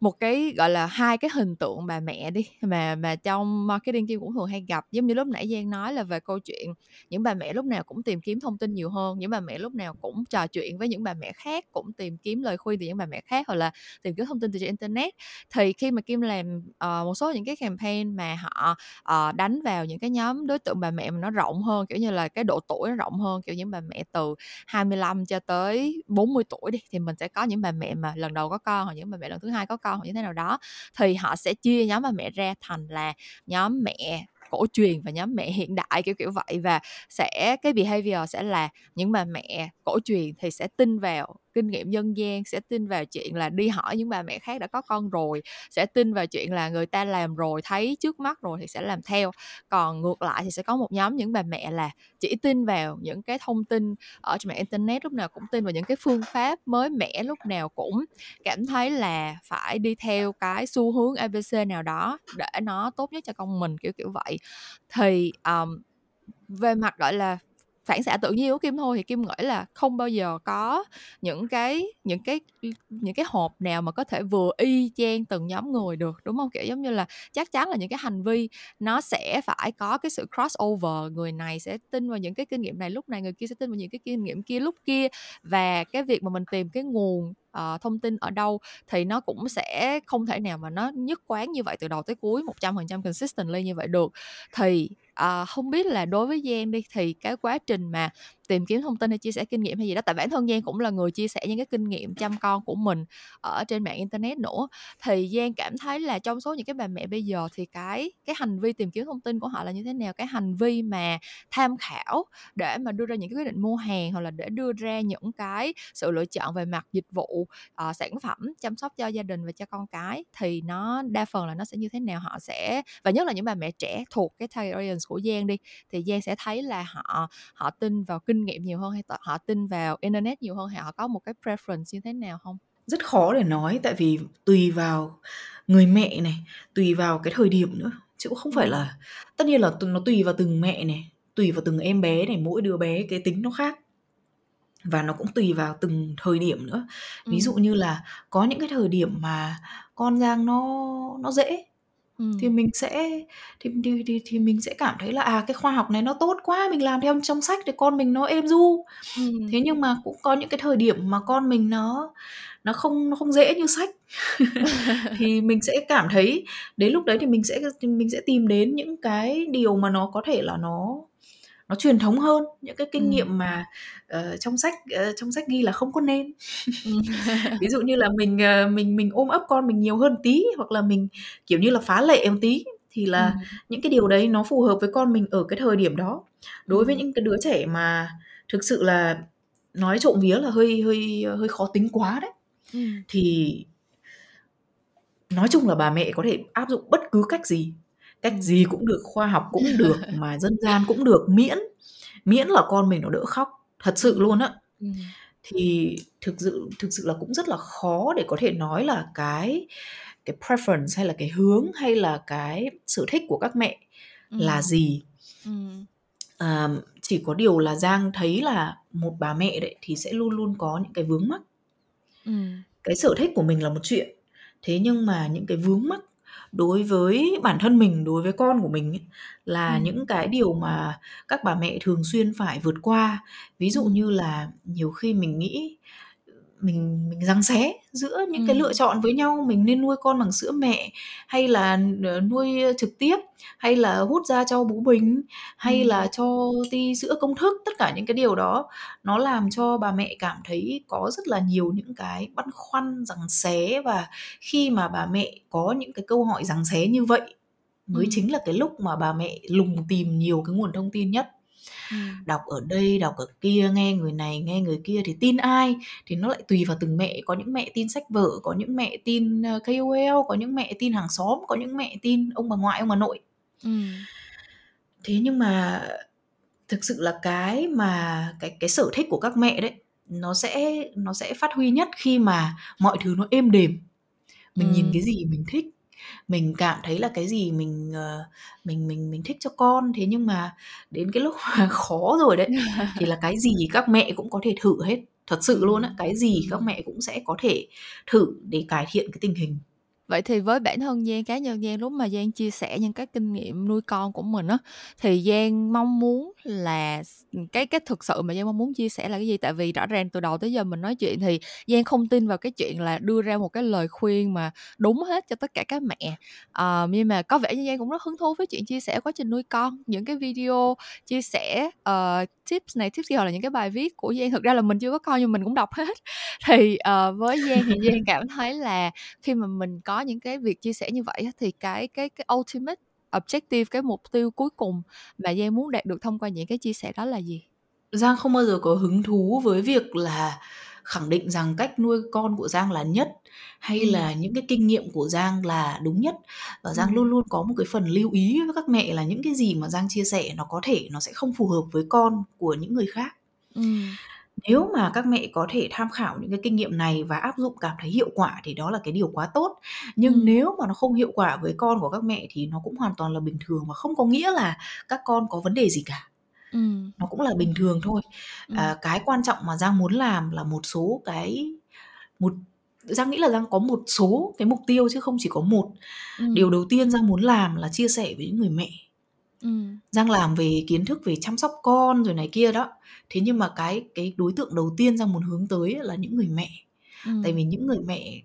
một cái gọi là hai cái hình tượng bà mẹ đi mà mà trong marketing kim cũng thường hay gặp. Giống như lúc nãy giang nói là về câu chuyện những bà mẹ lúc nào cũng tìm kiếm thông tin nhiều hơn những bà mẹ lúc nào cũng trò chuyện với những bà mẹ khác cũng tìm kiếm lời khuyên từ những bà mẹ khác hoặc là tìm kiếm thông tin từ trên internet. Thì khi mà kim làm uh, một số những cái campaign mà họ uh, đánh vào những cái nhóm đối tượng bà mẹ mà nó rộng hơn kiểu như là cái độ tuổi nó rộng hơn kiểu những bà mẹ từ 25 cho tới 40 tuổi đi thì mình sẽ có những bà mẹ mà lần đầu có con hoặc những bà mẹ lần thứ hai có con con hoặc như thế nào đó, thì họ sẽ chia nhóm bà mẹ ra thành là nhóm mẹ cổ truyền và nhóm mẹ hiện đại, kiểu kiểu vậy. Và sẽ, cái behavior sẽ là những bà mẹ cổ truyền thì sẽ tin vào kinh nghiệm dân gian sẽ tin vào chuyện là đi hỏi những bà mẹ khác đã có con rồi sẽ tin vào chuyện là người ta làm rồi thấy trước mắt rồi thì sẽ làm theo. Còn ngược lại thì sẽ có một nhóm những bà mẹ là chỉ tin vào những cái thông tin ở trên mạng internet lúc nào cũng tin vào những cái phương pháp mới mẻ lúc nào cũng cảm thấy là phải đi theo cái xu hướng abc nào đó để nó tốt nhất cho con mình kiểu kiểu vậy. Thì um, về mặt gọi là phản xạ tự nhiên của kim thôi thì kim nghĩ là không bao giờ có những cái những cái những cái hộp nào mà có thể vừa y chang từng nhóm người được, đúng không? Kiểu giống như là chắc chắn là những cái hành vi nó sẽ phải có cái sự crossover, người này sẽ tin vào những cái kinh nghiệm này, lúc này người kia sẽ tin vào những cái kinh nghiệm kia, lúc kia. Và cái việc mà mình tìm cái nguồn uh, thông tin ở đâu thì nó cũng sẽ không thể nào mà nó nhất quán như vậy từ đầu tới cuối 100% consistently như vậy được. Thì uh, không biết là đối với Giang đi thì cái quá trình mà tìm kiếm thông tin hay chia sẻ kinh nghiệm hay gì đó. Tại bản thân Giang cũng là người chia sẻ những cái kinh nghiệm chăm con của mình ở trên mạng internet nữa. Thì Giang cảm thấy là trong số những cái bà mẹ bây giờ thì cái cái hành vi tìm kiếm thông tin của họ là như thế nào? Cái hành vi mà tham khảo để mà đưa ra những cái quyết định mua hàng hoặc là để đưa ra những cái sự lựa chọn về mặt dịch vụ uh, sản phẩm chăm sóc cho gia đình và cho con cái thì nó đa phần là nó sẽ như thế nào? Họ sẽ và nhất là những bà mẹ trẻ thuộc cái target audience của Giang đi thì Giang sẽ thấy là họ họ tin vào kinh nghiệm nhiều hơn hay họ tin vào internet nhiều hơn hay họ có một cái preference như thế nào không? Rất khó để nói tại vì tùy vào người mẹ này tùy vào cái thời điểm nữa chứ cũng không phải là tất nhiên là nó tùy vào từng mẹ này tùy vào từng em bé này mỗi đứa bé cái tính nó khác. Và nó cũng tùy vào từng thời điểm nữa. Ví dụ như là có những cái thời điểm mà con giang nó nó dễ thì mình sẽ thì thì thì thì mình sẽ cảm thấy là, à, cái khoa học này nó tốt quá, mình làm theo trong sách thì con mình nó êm du. Ừm. Thế nhưng mà cũng có những cái thời điểm mà con mình nó nó không nó không dễ như sách. Thì mình sẽ cảm thấy đến lúc đấy thì mình sẽ mình sẽ tìm đến những cái điều mà nó có thể là nó nó truyền thống hơn những cái kinh nghiệm mà uh, trong sách uh, trong sách ghi là không có nên. Ví dụ như là mình uh, mình mình ôm ấp con mình nhiều hơn tí hoặc là mình kiểu như là phá lệ một tí thì là ừ. những cái điều đấy nó phù hợp với con mình ở cái thời điểm đó. Đối với những cái đứa trẻ mà thực sự là nói trộm vía là hơi hơi hơi khó tính quá đấy ừ. thì nói chung là bà mẹ có thể áp dụng bất cứ cách gì cách gì cũng được khoa học cũng được mà dân gian cũng được miễn miễn là con mình nó đỡ khóc thật sự luôn á thì thực sự thực sự là cũng rất là khó để có thể nói là cái cái preference hay là cái hướng hay là cái sở thích của các mẹ là Ừm. gì. Ừm. À, chỉ có điều là Giang thấy là một bà mẹ đấy thì sẽ luôn luôn có những cái vướng mắc. Ừm. Cái sở thích của mình là một chuyện, thế nhưng mà những cái vướng mắc đối với bản thân mình, đối với con của mình ấy, là Ừm. những cái điều mà các bà mẹ thường xuyên phải vượt qua. Ví dụ như là nhiều khi mình nghĩ mình mình giằng xé giữa những cái lựa chọn với nhau, mình nên nuôi con bằng sữa mẹ hay là, ờ, nuôi trực tiếp, hay là hút ra cho bú bình, hay là Ừm. cho ti sữa công thức. Tất cả những cái điều đó nó làm cho bà mẹ cảm thấy có rất là nhiều những cái băn khoăn, giằng xé và khi mà bà mẹ có những cái câu hỏi giằng xé như vậy mới Ừm. chính là cái lúc mà bà mẹ lùng tìm nhiều cái nguồn thông tin nhất. Ừm. Đọc ở đây, đọc ở kia, nghe người này, nghe người kia thì tin ai thì nó lại tùy vào từng mẹ. Có những mẹ tin sách vở, có những mẹ tin, ơ, KOL, có những mẹ tin hàng xóm, có những mẹ tin ông bà ngoại, ông bà nội. Ừm. Thế nhưng mà thực sự là cái mà cái cái sở thích của các mẹ đấy, nó sẽ nó sẽ phát huy nhất khi mà mọi thứ nó êm đềm. Mình nhìn Ừm. cái gì mình thích, mình cảm thấy là cái gì mình, ờ, mình mình mình thích cho con. Thế nhưng mà đến cái lúc mà khó rồi đấy, thì là cái gì các mẹ cũng có thể thử hết. Thật sự luôn á, cái gì các mẹ cũng sẽ có thể thử để cải thiện cái tình hình. Vậy thì với bản thân Giang, cá nhân Giang lúc mà Giang chia sẻ những cái kinh nghiệm nuôi con của mình á, thì Giang mong muốn là cái cái thực sự mà Giang mong muốn chia sẻ là cái gì? Tại vì rõ ràng từ đầu tới giờ mình nói chuyện thì Giang không tin vào cái chuyện là đưa ra một cái lời khuyên mà đúng hết cho tất cả các mẹ. à, nhưng mà có vẻ như Giang cũng rất hứng thú với chuyện chia sẻ quá trình nuôi con, những cái video chia sẻ, uh, tips này tips kia hoặc là những cái bài viết của Giang. Thực ra là mình chưa có coi nhưng mình cũng đọc hết. Thì, uh, với Giang thì Giang cảm thấy là khi mà mình có những cái việc chia sẻ như vậy thì cái cái cái ultimate objective, cái mục tiêu cuối cùng mà Giang muốn đạt được thông qua những cái chia sẻ đó là gì? Giang không bao giờ có hứng thú với việc là khẳng định rằng cách nuôi con của Giang là nhất, hay Ừm. là những cái kinh nghiệm của Giang là đúng nhất. Và Giang luôn Ừm. luôn có một cái phần lưu ý với các mẹ là những cái gì mà Giang chia sẻ nó có thể nó sẽ không phù hợp với con của những người khác. Ừm. Nếu mà các mẹ có thể tham khảo những cái kinh nghiệm này và áp dụng cảm thấy hiệu quả thì đó là cái điều quá tốt. Nhưng Ừm. nếu mà nó không hiệu quả với con của các mẹ thì nó cũng hoàn toàn là bình thường và không có nghĩa là các con có vấn đề gì cả. Ừm. Nó cũng là bình thường thôi. Ừm. À, cái quan trọng mà Giang muốn làm là một số cái một Giang nghĩ là Giang có một số cái mục tiêu chứ không chỉ có một. Ừm. Điều đầu tiên Giang muốn làm là chia sẻ với những người mẹ. Ừm. Giang làm về kiến thức về chăm sóc con rồi này kia đó. Thế nhưng mà cái cái đối tượng đầu tiên Giang muốn hướng tới là những người mẹ. Tại Ừm. vì những người mẹ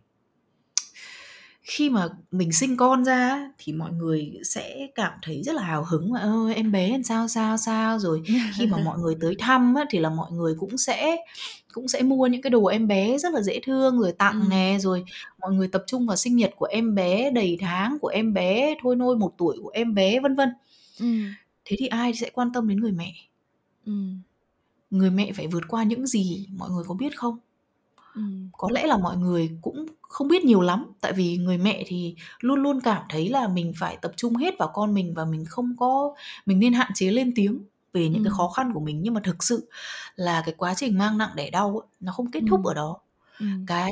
khi mà mình sinh con ra á, thì mọi người sẽ cảm thấy rất là hào hứng và "Ơ, em bé làm sao, sao, sao." Rồi khi mà mọi người tới thăm á, thì là mọi người cũng sẽ cũng sẽ mua những cái đồ em bé rất là dễ thương rồi tặng Ừm. nè, rồi mọi người tập trung vào sinh nhật của em bé, đầy tháng của em bé, thôi nôi 1 tuổi của em bé, vân vân. Ừm. Thế thì ai sẽ quan tâm đến người mẹ? Ừm. Người mẹ phải vượt qua những gì, mọi người có biết không? Ừm. Có lẽ là mọi người cũng không biết nhiều lắm, tại vì người mẹ thì luôn luôn cảm thấy là mình phải tập trung hết vào con mình và mình không có mình nên hạn chế lên tiếng về những cái Ừm. khó khăn của mình. Nhưng mà thực sự là cái quá trình mang nặng đẻ đau nó không kết thúc Ừm. ở đó. Ừm. Cái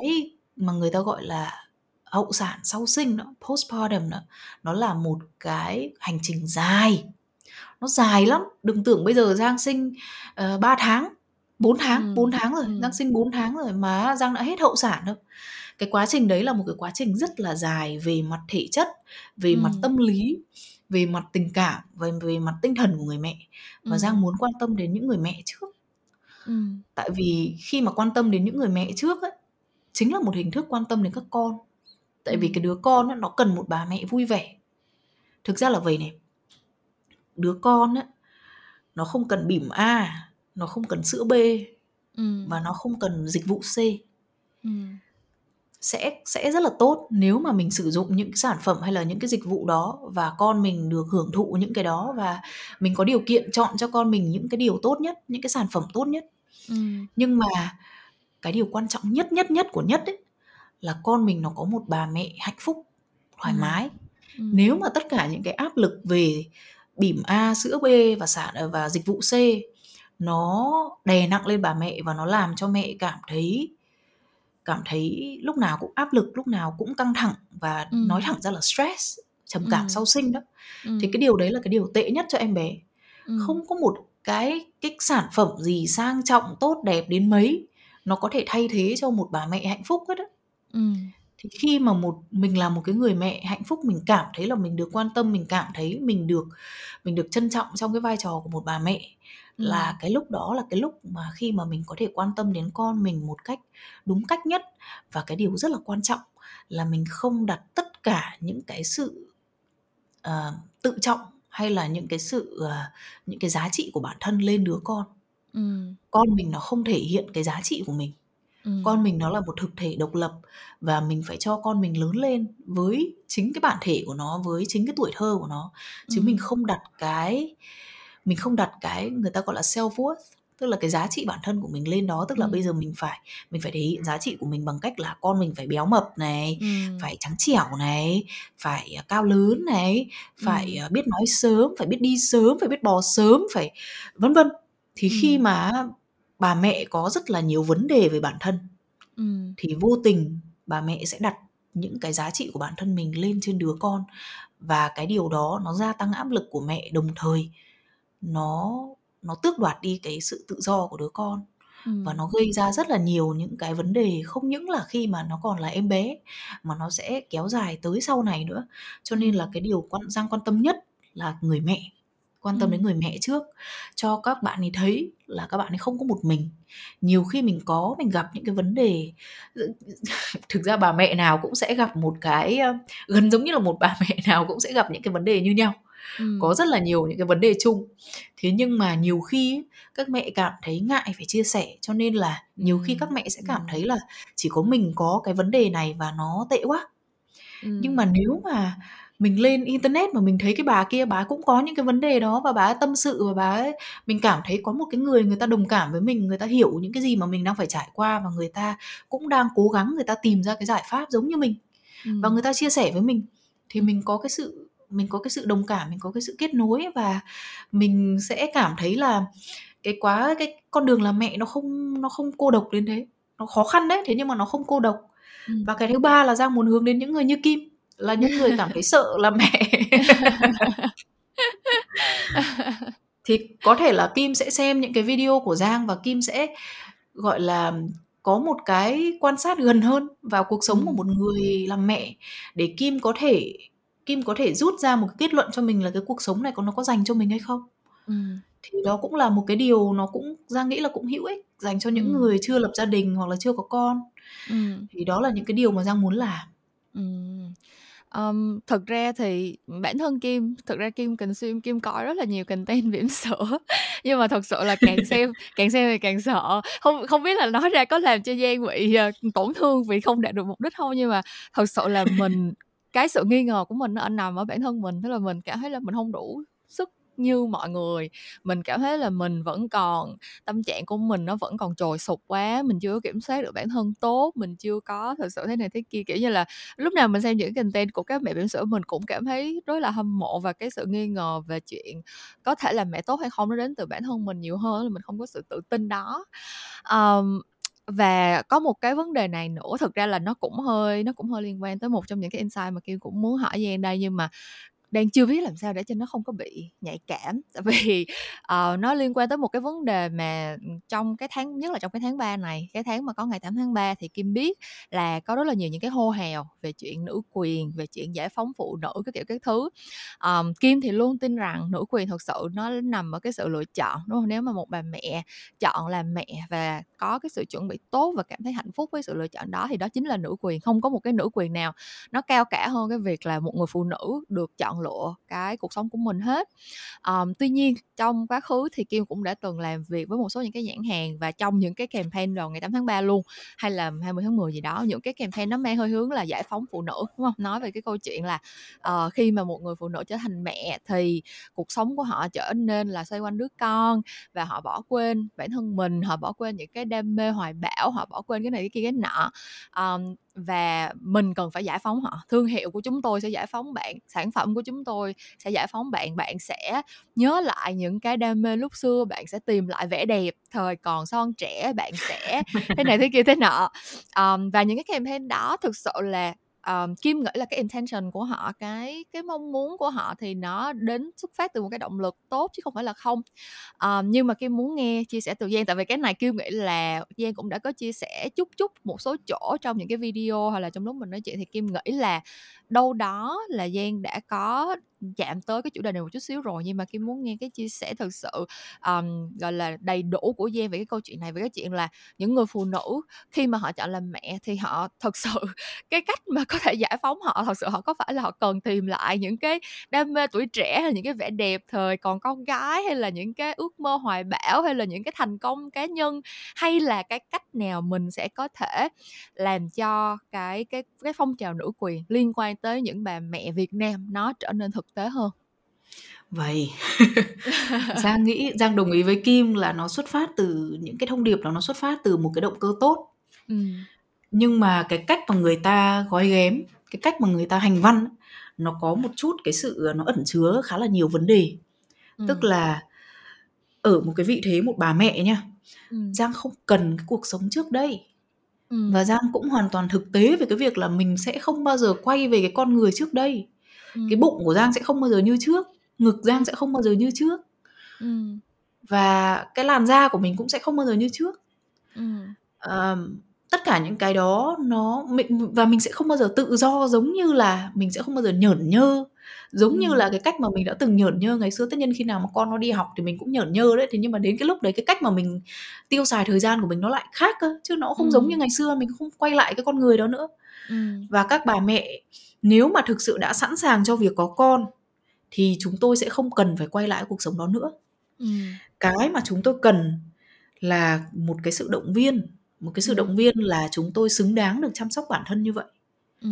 mà người ta gọi là hậu sản sau sinh đó, postpartum đó, nó là một cái hành trình dài, nó dài lắm. Đừng tưởng bây giờ Giang sinh, ờ, 3 tháng, 4 tháng, 4 Ừm. tháng rồi, Giang Ừm. sinh 4 tháng rồi mà Giang đã hết hậu sản đâu. Cái quá trình đấy là một cái quá trình rất là dài về mặt thể chất, về mặt Ừm. tâm lý, về mặt tình cảm và về mặt tinh thần của người mẹ. Và Giang Ừm. muốn quan tâm đến những người mẹ trước. Ừm. Tại vì khi mà quan tâm đến những người mẹ trước á, chính là một hình thức quan tâm đến các con. Tại vì Ừm. cái đứa con á, nó cần một bà mẹ vui vẻ. Thực ra là vầy này, đứa con á, nó không cần bỉm A, nó không cần sữa B Ừm. và nó không cần dịch vụ C. Ừm. Sẽ sẽ rất là tốt nếu mà mình sử dụng những cái sản phẩm hay là những cái dịch vụ đó và con mình được hưởng thụ những cái đó và mình có điều kiện chọn cho con mình những cái điều tốt nhất, những cái sản phẩm tốt nhất. Ừm. Nhưng mà cái điều quan trọng nhất, nhất, nhất của nhất ấy, là con mình nó có một bà mẹ hạnh phúc, thoải Ừm. mái. Ừm. Nếu mà tất cả những cái áp lực về bỉm A, sữa B và sản ờ, và dịch vụ C nó đè nặng lên bà mẹ và nó làm cho mẹ cảm thấy cảm thấy lúc nào cũng áp lực lúc nào cũng căng thẳng và ừ. nói thẳng ra là stress trầm cảm ừ. sau sinh đó ừ. thì cái điều đấy là cái điều tệ nhất cho em bé ừ. không có một cái cái sản phẩm gì sang trọng tốt đẹp đến mấy nó có thể thay thế cho một bà mẹ hạnh phúc hết á ừ. thì khi mà một mình là một cái người mẹ hạnh phúc mình cảm thấy là mình được quan tâm mình cảm thấy mình được mình được trân trọng trong cái vai trò của một bà mẹ ừ. là cái lúc đó là cái lúc mà khi mà mình có thể quan tâm đến con mình một cách đúng cách nhất và cái điều rất là quan trọng là mình không đặt tất cả những cái sự uh, tự trọng hay là những cái sự uh, những cái giá trị của bản thân lên đứa con ừ. con mình nó không thể hiện cái giá trị của mình ừ. con mình nó là một thực thể độc lập và mình phải cho con mình lớn lên với chính cái bản thể của nó với chính cái tuổi thơ của nó chứ ừ. mình không đặt cái mình không đặt cái người ta gọi là self worth tức là cái giá trị bản thân của mình lên đó tức là ừ. bây giờ mình phải mình phải thể hiện giá trị của mình bằng cách là con mình phải béo mập này ừ. phải trắng trẻo này phải à, cao lớn này phải ừ. Biết nói sớm phải biết đi sớm phải biết bò sớm phải vân vân thì ừ. khi mà bà mẹ có rất là nhiều vấn đề về bản thân ừ. thì vô tình bà mẹ sẽ đặt những cái giá trị của bản thân mình lên trên đứa con và cái điều đó nó gia tăng áp lực của mẹ đồng thời nó nó tước đoạt đi cái sự tự do của đứa con. Ừ. và nó gây ra rất là nhiều những cái vấn đề không những là khi mà nó còn là em bé mà nó sẽ kéo dài tới sau này nữa. Cho nên là cái điều quan giang quan tâm nhất là người mẹ quan tâm ừ. đến người mẹ trước. Cho các bạn ấy thấy là các bạn ấy không có một mình. Nhiều khi mình có mình gặp những cái vấn đề thực ra bà mẹ nào cũng sẽ gặp một cái gần giống như là một bà mẹ nào cũng sẽ gặp những cái vấn đề như nhau ừ. có rất là nhiều những cái vấn đề chung thế nhưng mà nhiều khi các mẹ cảm thấy ngại phải chia sẻ cho nên là nhiều khi các mẹ sẽ cảm thấy là chỉ có mình có cái vấn đề này và nó tệ quá ừ. nhưng mà nếu mà mình lên internet mà mình thấy cái bà kia bà cũng có những cái vấn đề đó và bà tâm sự và bà ấy mình cảm thấy có một cái người người ta đồng cảm với mình người ta hiểu những cái gì mà mình đang phải trải qua và người ta cũng đang cố gắng người ta tìm ra cái giải pháp giống như mình ừ. và người ta chia sẻ với mình thì mình có cái sự mình có cái sự đồng cảm mình có cái sự kết nối và mình sẽ cảm thấy là cái quá cái con đường làm mẹ nó không nó không cô độc đến thế nó khó khăn đấy thế nhưng mà nó không cô độc ừ. và cái thứ ba là giang muốn hướng đến những người như kim là những người cảm thấy sợ làm mẹ thì có thể là kim sẽ xem những cái video của giang và kim sẽ gọi là có một cái quan sát gần hơn vào cuộc sống ừ. của một người làm mẹ để kim có thể Kim có thể rút ra một cái kết luận cho mình là cái cuộc sống này có nó có dành cho mình hay không. Ừ. Thì đó cũng là một cái điều nó cũng Giang nghĩ là cũng hữu ích dành cho những ừ. người chưa lập gia đình hoặc là chưa có con. Ừ. Thì đó là những cái điều mà Giang muốn làm. Ừ. Um, thực ra thì bản thân Kim thực ra Kim consume Kim coi rất là nhiều content bỉm sữa nhưng mà thật sự là càng xem càng xem thì càng sợ không không biết là nói ra có làm cho Giang bị uh, tổn thương vì không đạt được mục đích không nhưng mà thật sự là mình cái sự nghi ngờ của mình nó nằm ở bản thân mình tức là mình cảm thấy là mình không đủ sức như mọi người. Mình cảm thấy là mình vẫn còn tâm trạng của mình nó vẫn còn trồi sụp quá mình chưa kiểm soát được bản thân tốt mình chưa có thật sự thế này thế kia. Kiểu như là lúc nào mình xem những content của các mẹ bỉm sữa mình cũng cảm thấy rất là hâm mộ và cái sự nghi ngờ về chuyện có thể là mẹ tốt hay không nó đến từ bản thân mình nhiều hơn là mình không có sự tự tin đó. Um, và có một cái vấn đề này nữa, thực ra là nó cũng hơi, nó cũng hơi liên quan tới một trong những cái insight mà Kim cũng muốn hỏi Giang đây, nhưng mà đang chưa biết làm sao để cho nó không có bị nhạy cảm. Tại vì uh, nó liên quan tới một cái vấn đề mà ừ, trong cái tháng nhất là trong cái tháng 3 này cái tháng mà có ngày 8 tháng 3 thì Kim biết là có rất là nhiều những cái hô hào về chuyện nữ quyền về chuyện giải phóng phụ nữ cái kiểu các thứ. Um, Kim thì luôn tin rằng nữ quyền thật sự nó nằm ở cái sự lựa chọn đúng không? Nếu mà một bà mẹ chọn làm mẹ và có cái sự chuẩn bị tốt và cảm thấy hạnh phúc với sự lựa chọn đó thì đó chính là nữ quyền. Không có một cái nữ quyền nào nó cao cả hơn cái việc là một người phụ nữ được chọn lụa cái cuộc sống của mình hết. Um, tuy nhiên trong quá khứ thì Kim cũng đã từng làm việc với một số những cái nhãn hàng và trong những cái campaign vào ngày 8 tháng 3 luôn hay là 20 tháng 10 gì đó những cái campaign nó mang hơi hướng là giải phóng phụ nữ đúng không? Nói về cái câu chuyện là uh, khi mà một người phụ nữ trở thành mẹ thì cuộc sống của họ trở nên là xoay quanh đứa con và họ bỏ quên bản thân mình họ bỏ quên những cái đam mê hoài bão họ bỏ quên cái này cái kia cái nọ. Um, và mình cần phải giải phóng họ. Thương hiệu của chúng tôi sẽ giải phóng bạn sản phẩm của chúng tôi sẽ giải phóng bạn. Bạn sẽ nhớ lại những cái đam mê lúc xưa bạn sẽ tìm lại vẻ đẹp thời còn son trẻ bạn sẽ thế này thế kia thế nọ. Um, và những cái campaign đó thực sự là um, Kim nghĩ là cái intention của họ cái cái mong muốn của họ thì nó đến xuất phát từ một cái động lực tốt chứ không phải là không. Um, nhưng mà Kim muốn nghe chia sẻ từ Giang tại vì cái này Kim nghĩ là Giang cũng đã có chia sẻ chút chút một số chỗ trong những cái video hoặc là trong lúc mình nói chuyện thì Kim nghĩ là đâu đó là Giang đã có chạm tới cái chủ đề này một chút xíu rồi nhưng mà Kim muốn nghe cái chia sẻ thực sự um, gọi là đầy đủ của Giang về cái câu chuyện này về cái chuyện là những người phụ nữ khi mà họ chọn làm mẹ thì họ thật sự cái cách mà có thể giải phóng họ thật sự họ có phải là họ cần tìm lại những cái đam mê tuổi trẻ hay những cái vẻ đẹp thời còn con gái hay là những cái ước mơ hoài bão hay là những cái thành công cá nhân hay là cái cách nào mình sẽ có thể làm cho cái cái cái phong trào nữ quyền liên quan tới những bà mẹ Việt Nam nó trở nên thực tế hơn vậy giang nghĩ giang đồng ý với kim là nó xuất phát từ những cái thông điệp đó nó xuất phát từ một cái động cơ tốt ừ. nhưng mà cái cách mà người ta gói ghém cái cách mà người ta hành văn nó có một chút cái sự nó ẩn chứa khá là nhiều vấn đề ừ. tức là ở một cái vị thế một bà mẹ nha ừ. giang không cần cái cuộc sống trước đây ừ. và giang cũng hoàn toàn thực tế về cái việc là mình sẽ không bao giờ quay về cái con người trước đây ừ. cái bụng của giang sẽ không bao giờ như trước ngực giang sẽ không bao giờ như trước ừ. và cái làn da của mình cũng sẽ không bao giờ như trước ừ. à, tất cả những cái đó nó mình và mình sẽ không bao giờ tự do giống như là mình sẽ không bao giờ nhởn nhơ giống ừ. như là cái cách mà mình đã từng nhởn nhơ ngày xưa tất nhiên khi nào mà con nó đi học thì mình cũng nhởn nhơ đấy thế nhưng mà đến cái lúc đấy cái cách mà mình tiêu xài thời gian của mình nó lại khác cơ chứ nó không ừ. giống như ngày xưa mình không quay lại cái con người đó nữa ừ. và các bà mẹ nếu mà thực sự đã sẵn sàng cho việc có con thì chúng tôi sẽ không cần phải quay lại cuộc sống đó nữa ừ. cái mà chúng tôi cần là một cái sự động viên một cái sự ừ. động viên là chúng tôi xứng đáng được chăm sóc bản thân như vậy ừ.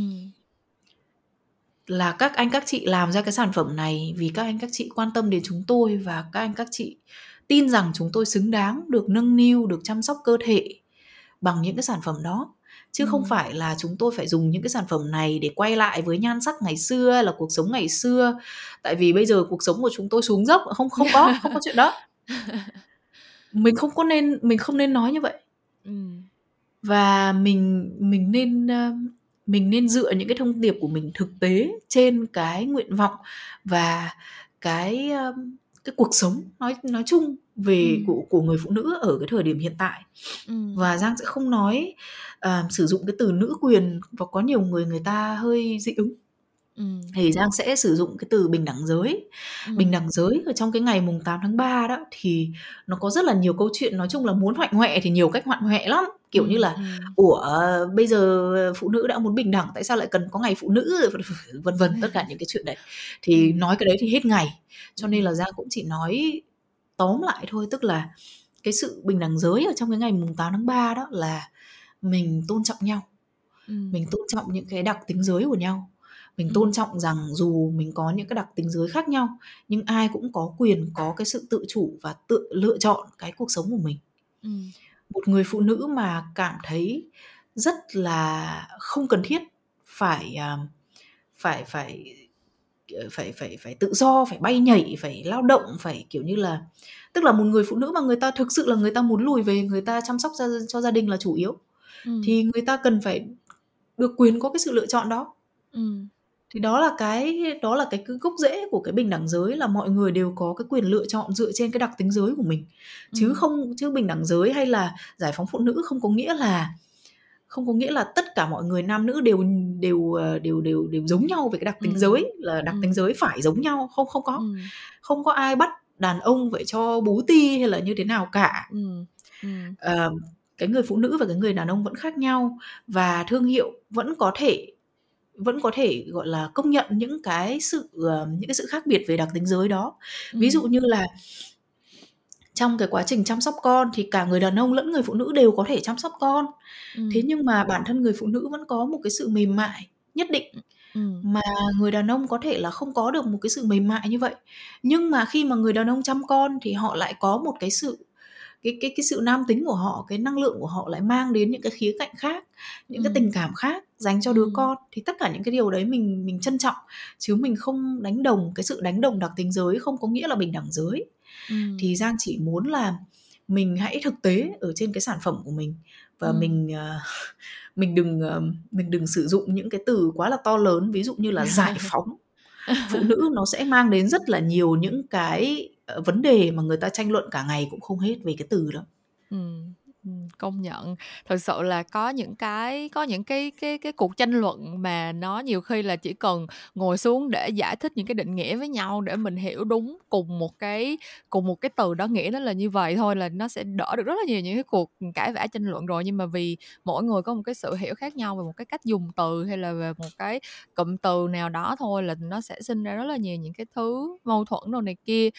là các anh các chị làm ra cái sản phẩm này vì các anh các chị quan tâm đến chúng tôi và các anh các chị tin rằng chúng tôi xứng đáng được nâng niu được chăm sóc cơ thể bằng những cái sản phẩm đó chứ không phải là chúng tôi phải dùng những cái sản phẩm này để quay lại với nhan sắc ngày xưa hay là cuộc sống ngày xưa. Tại vì bây giờ cuộc sống của chúng tôi xuống dốc không không có không có chuyện đó. Mình không có nên mình không nên nói như vậy. Ừ. và mình mình nên mình nên dựa những cái thông điệp của mình thực tế trên cái nguyện vọng và cái cái cuộc sống nói nói chung về ừ. của của người phụ nữ ở cái thời điểm hiện tại ừ. và giang sẽ không nói uh, sử dụng cái từ nữ quyền và có nhiều người người ta hơi dị ứng Ừ. thì Giang sẽ sử dụng cái từ bình đẳng giới. Ừ. Bình đẳng giới ở trong cái ngày mùng 8 tháng 3 đó thì nó có rất là nhiều câu chuyện nói chung là muốn hoạnh hoẹ thì nhiều cách hoạnh hoẹ lắm. Kiểu ừ. như là ủa bây giờ phụ nữ đã muốn bình đẳng tại sao lại cần có ngày phụ nữ vân vân tất cả những cái chuyện đấy. Thì nói cái đấy thì hết ngày. Cho nên là Giang cũng chỉ nói tóm lại thôi tức là cái sự bình đẳng giới ở trong cái ngày mùng 8 tháng 3 đó là mình tôn trọng nhau. Ừ. Mình tôn trọng những cái đặc tính giới của nhau mình ừ. tôn trọng rằng dù mình có những cái đặc tính giới khác nhau nhưng ai cũng có quyền có cái sự tự chủ và tự lựa chọn cái cuộc sống của mình ừ. một người phụ nữ mà cảm thấy rất là không cần thiết phải à, phải phải phải phải phải tự do phải bay nhảy phải lao động phải kiểu như là tức là một người phụ nữ mà người ta thực sự là người ta muốn lùi về người ta chăm sóc cho, cho gia đình là chủ yếu ừ. thì người ta cần phải được quyền có cái sự lựa chọn đó ừ thì đó là cái đó là cái gốc rễ của cái bình đẳng giới là mọi người đều có cái quyền lựa chọn dựa trên cái đặc tính giới của mình chứ ừ. không chứ bình đẳng giới hay là giải phóng phụ nữ không có nghĩa là không có nghĩa là tất cả mọi người nam nữ đều đều ờ, đều đều đều giống nhau về cái đặc tính ừ. giới là đặc ừ. tính giới phải giống nhau không không có ừ. không có ai bắt đàn ông phải cho bú ti hay là như thế nào cả ừ. Ừ. À, cái người phụ nữ và cái người đàn ông vẫn khác nhau và thương hiệu vẫn có thể vẫn có thể gọi là công nhận những cái sự uh, những cái sự khác biệt về đặc tính giới đó ừ. ví dụ như là trong cái quá trình chăm sóc con thì cả người đàn ông lẫn người phụ nữ đều có thể chăm sóc con ừ. thế nhưng mà bản thân người phụ nữ vẫn có một cái sự mềm mại nhất định ừ. mà người đàn ông có thể là không có được một cái sự mềm mại như vậy nhưng mà khi mà người đàn ông chăm con thì họ lại có một cái sự cái cái cái sự nam tính của họ cái năng lượng của họ lại mang đến những cái khía cạnh khác những ừ. cái tình cảm khác dành cho đứa ừ. con thì tất cả những cái điều đấy mình mình trân trọng chứ mình không đánh đồng cái sự đánh đồng đặc tính giới không có nghĩa là bình đẳng giới ừ. thì giang chỉ muốn là mình hãy thực tế ở trên cái sản phẩm của mình và ừ. mình uh, mình đừng uh, mình đừng sử dụng những cái từ quá là to lớn ví dụ như là giải phóng phụ nữ nó sẽ mang đến rất là nhiều những cái uh, vấn đề mà người ta tranh luận cả ngày cũng không hết về cái từ đó ừ công nhận. Thực sự là có những cái có những cái cái cái cuộc tranh luận mà nó nhiều khi là chỉ cần ngồi xuống để giải thích những cái định nghĩa với nhau để mình hiểu đúng cùng một cái cùng một cái từ đó nghĩa nó là như vậy thôi là nó sẽ đỡ được rất là nhiều những cái cuộc cãi vã tranh luận rồi. Nhưng mà vì mỗi người có một cái sự hiểu khác nhau về một cái cách dùng từ hay là về một cái cụm từ nào đó thôi là nó sẽ sinh ra rất là nhiều những cái thứ mâu thuẫn đồ này kia.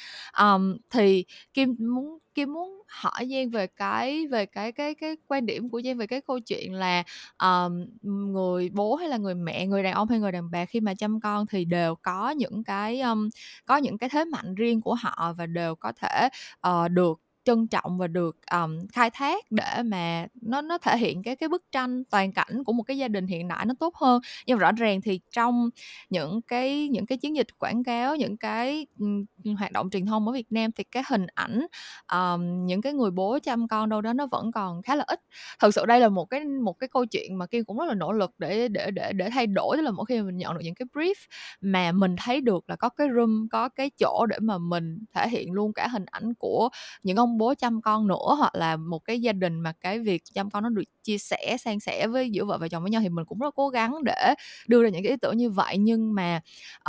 Um, thì kim muốn Kim muốn hỏi Giang về cái về cái cái cái cái quan điểm của Giang về cái câu chuyện là um, người bố hay là người mẹ, người đàn ông hay người đàn bà khi mà chăm con thì đều có những cái um, có những cái thế mạnh riêng của họ và đều có thể uh, được trân trọng và được um, khai thác để mà nó nó thể hiện cái cái bức tranh toàn cảnh của một cái gia đình hiện đại nó tốt hơn. Nhưng rõ ràng thì trong những cái những cái chiến dịch quảng cáo những cái um, hoạt động truyền thông ở Việt Nam thì cái hình ảnh um, những cái người bố chăm con đâu đó nó vẫn còn khá là ít. Thực sự đây là một cái một cái câu chuyện mà Kim cũng rất là nỗ lực để để để để thay đổi. Tức là mỗi khi mình nhận được những cái brief mà mình thấy được là có cái room có cái chỗ để mà mình thể hiện luôn cả hình ảnh của những ông bố chăm con nữa hoặc là một cái gia đình mà cái việc chăm con nó được chia sẻ san sẻ với giữa vợ và chồng với nhau thì mình cũng rất cố gắng để đưa ra những cái ý tưởng như vậy. Nhưng mà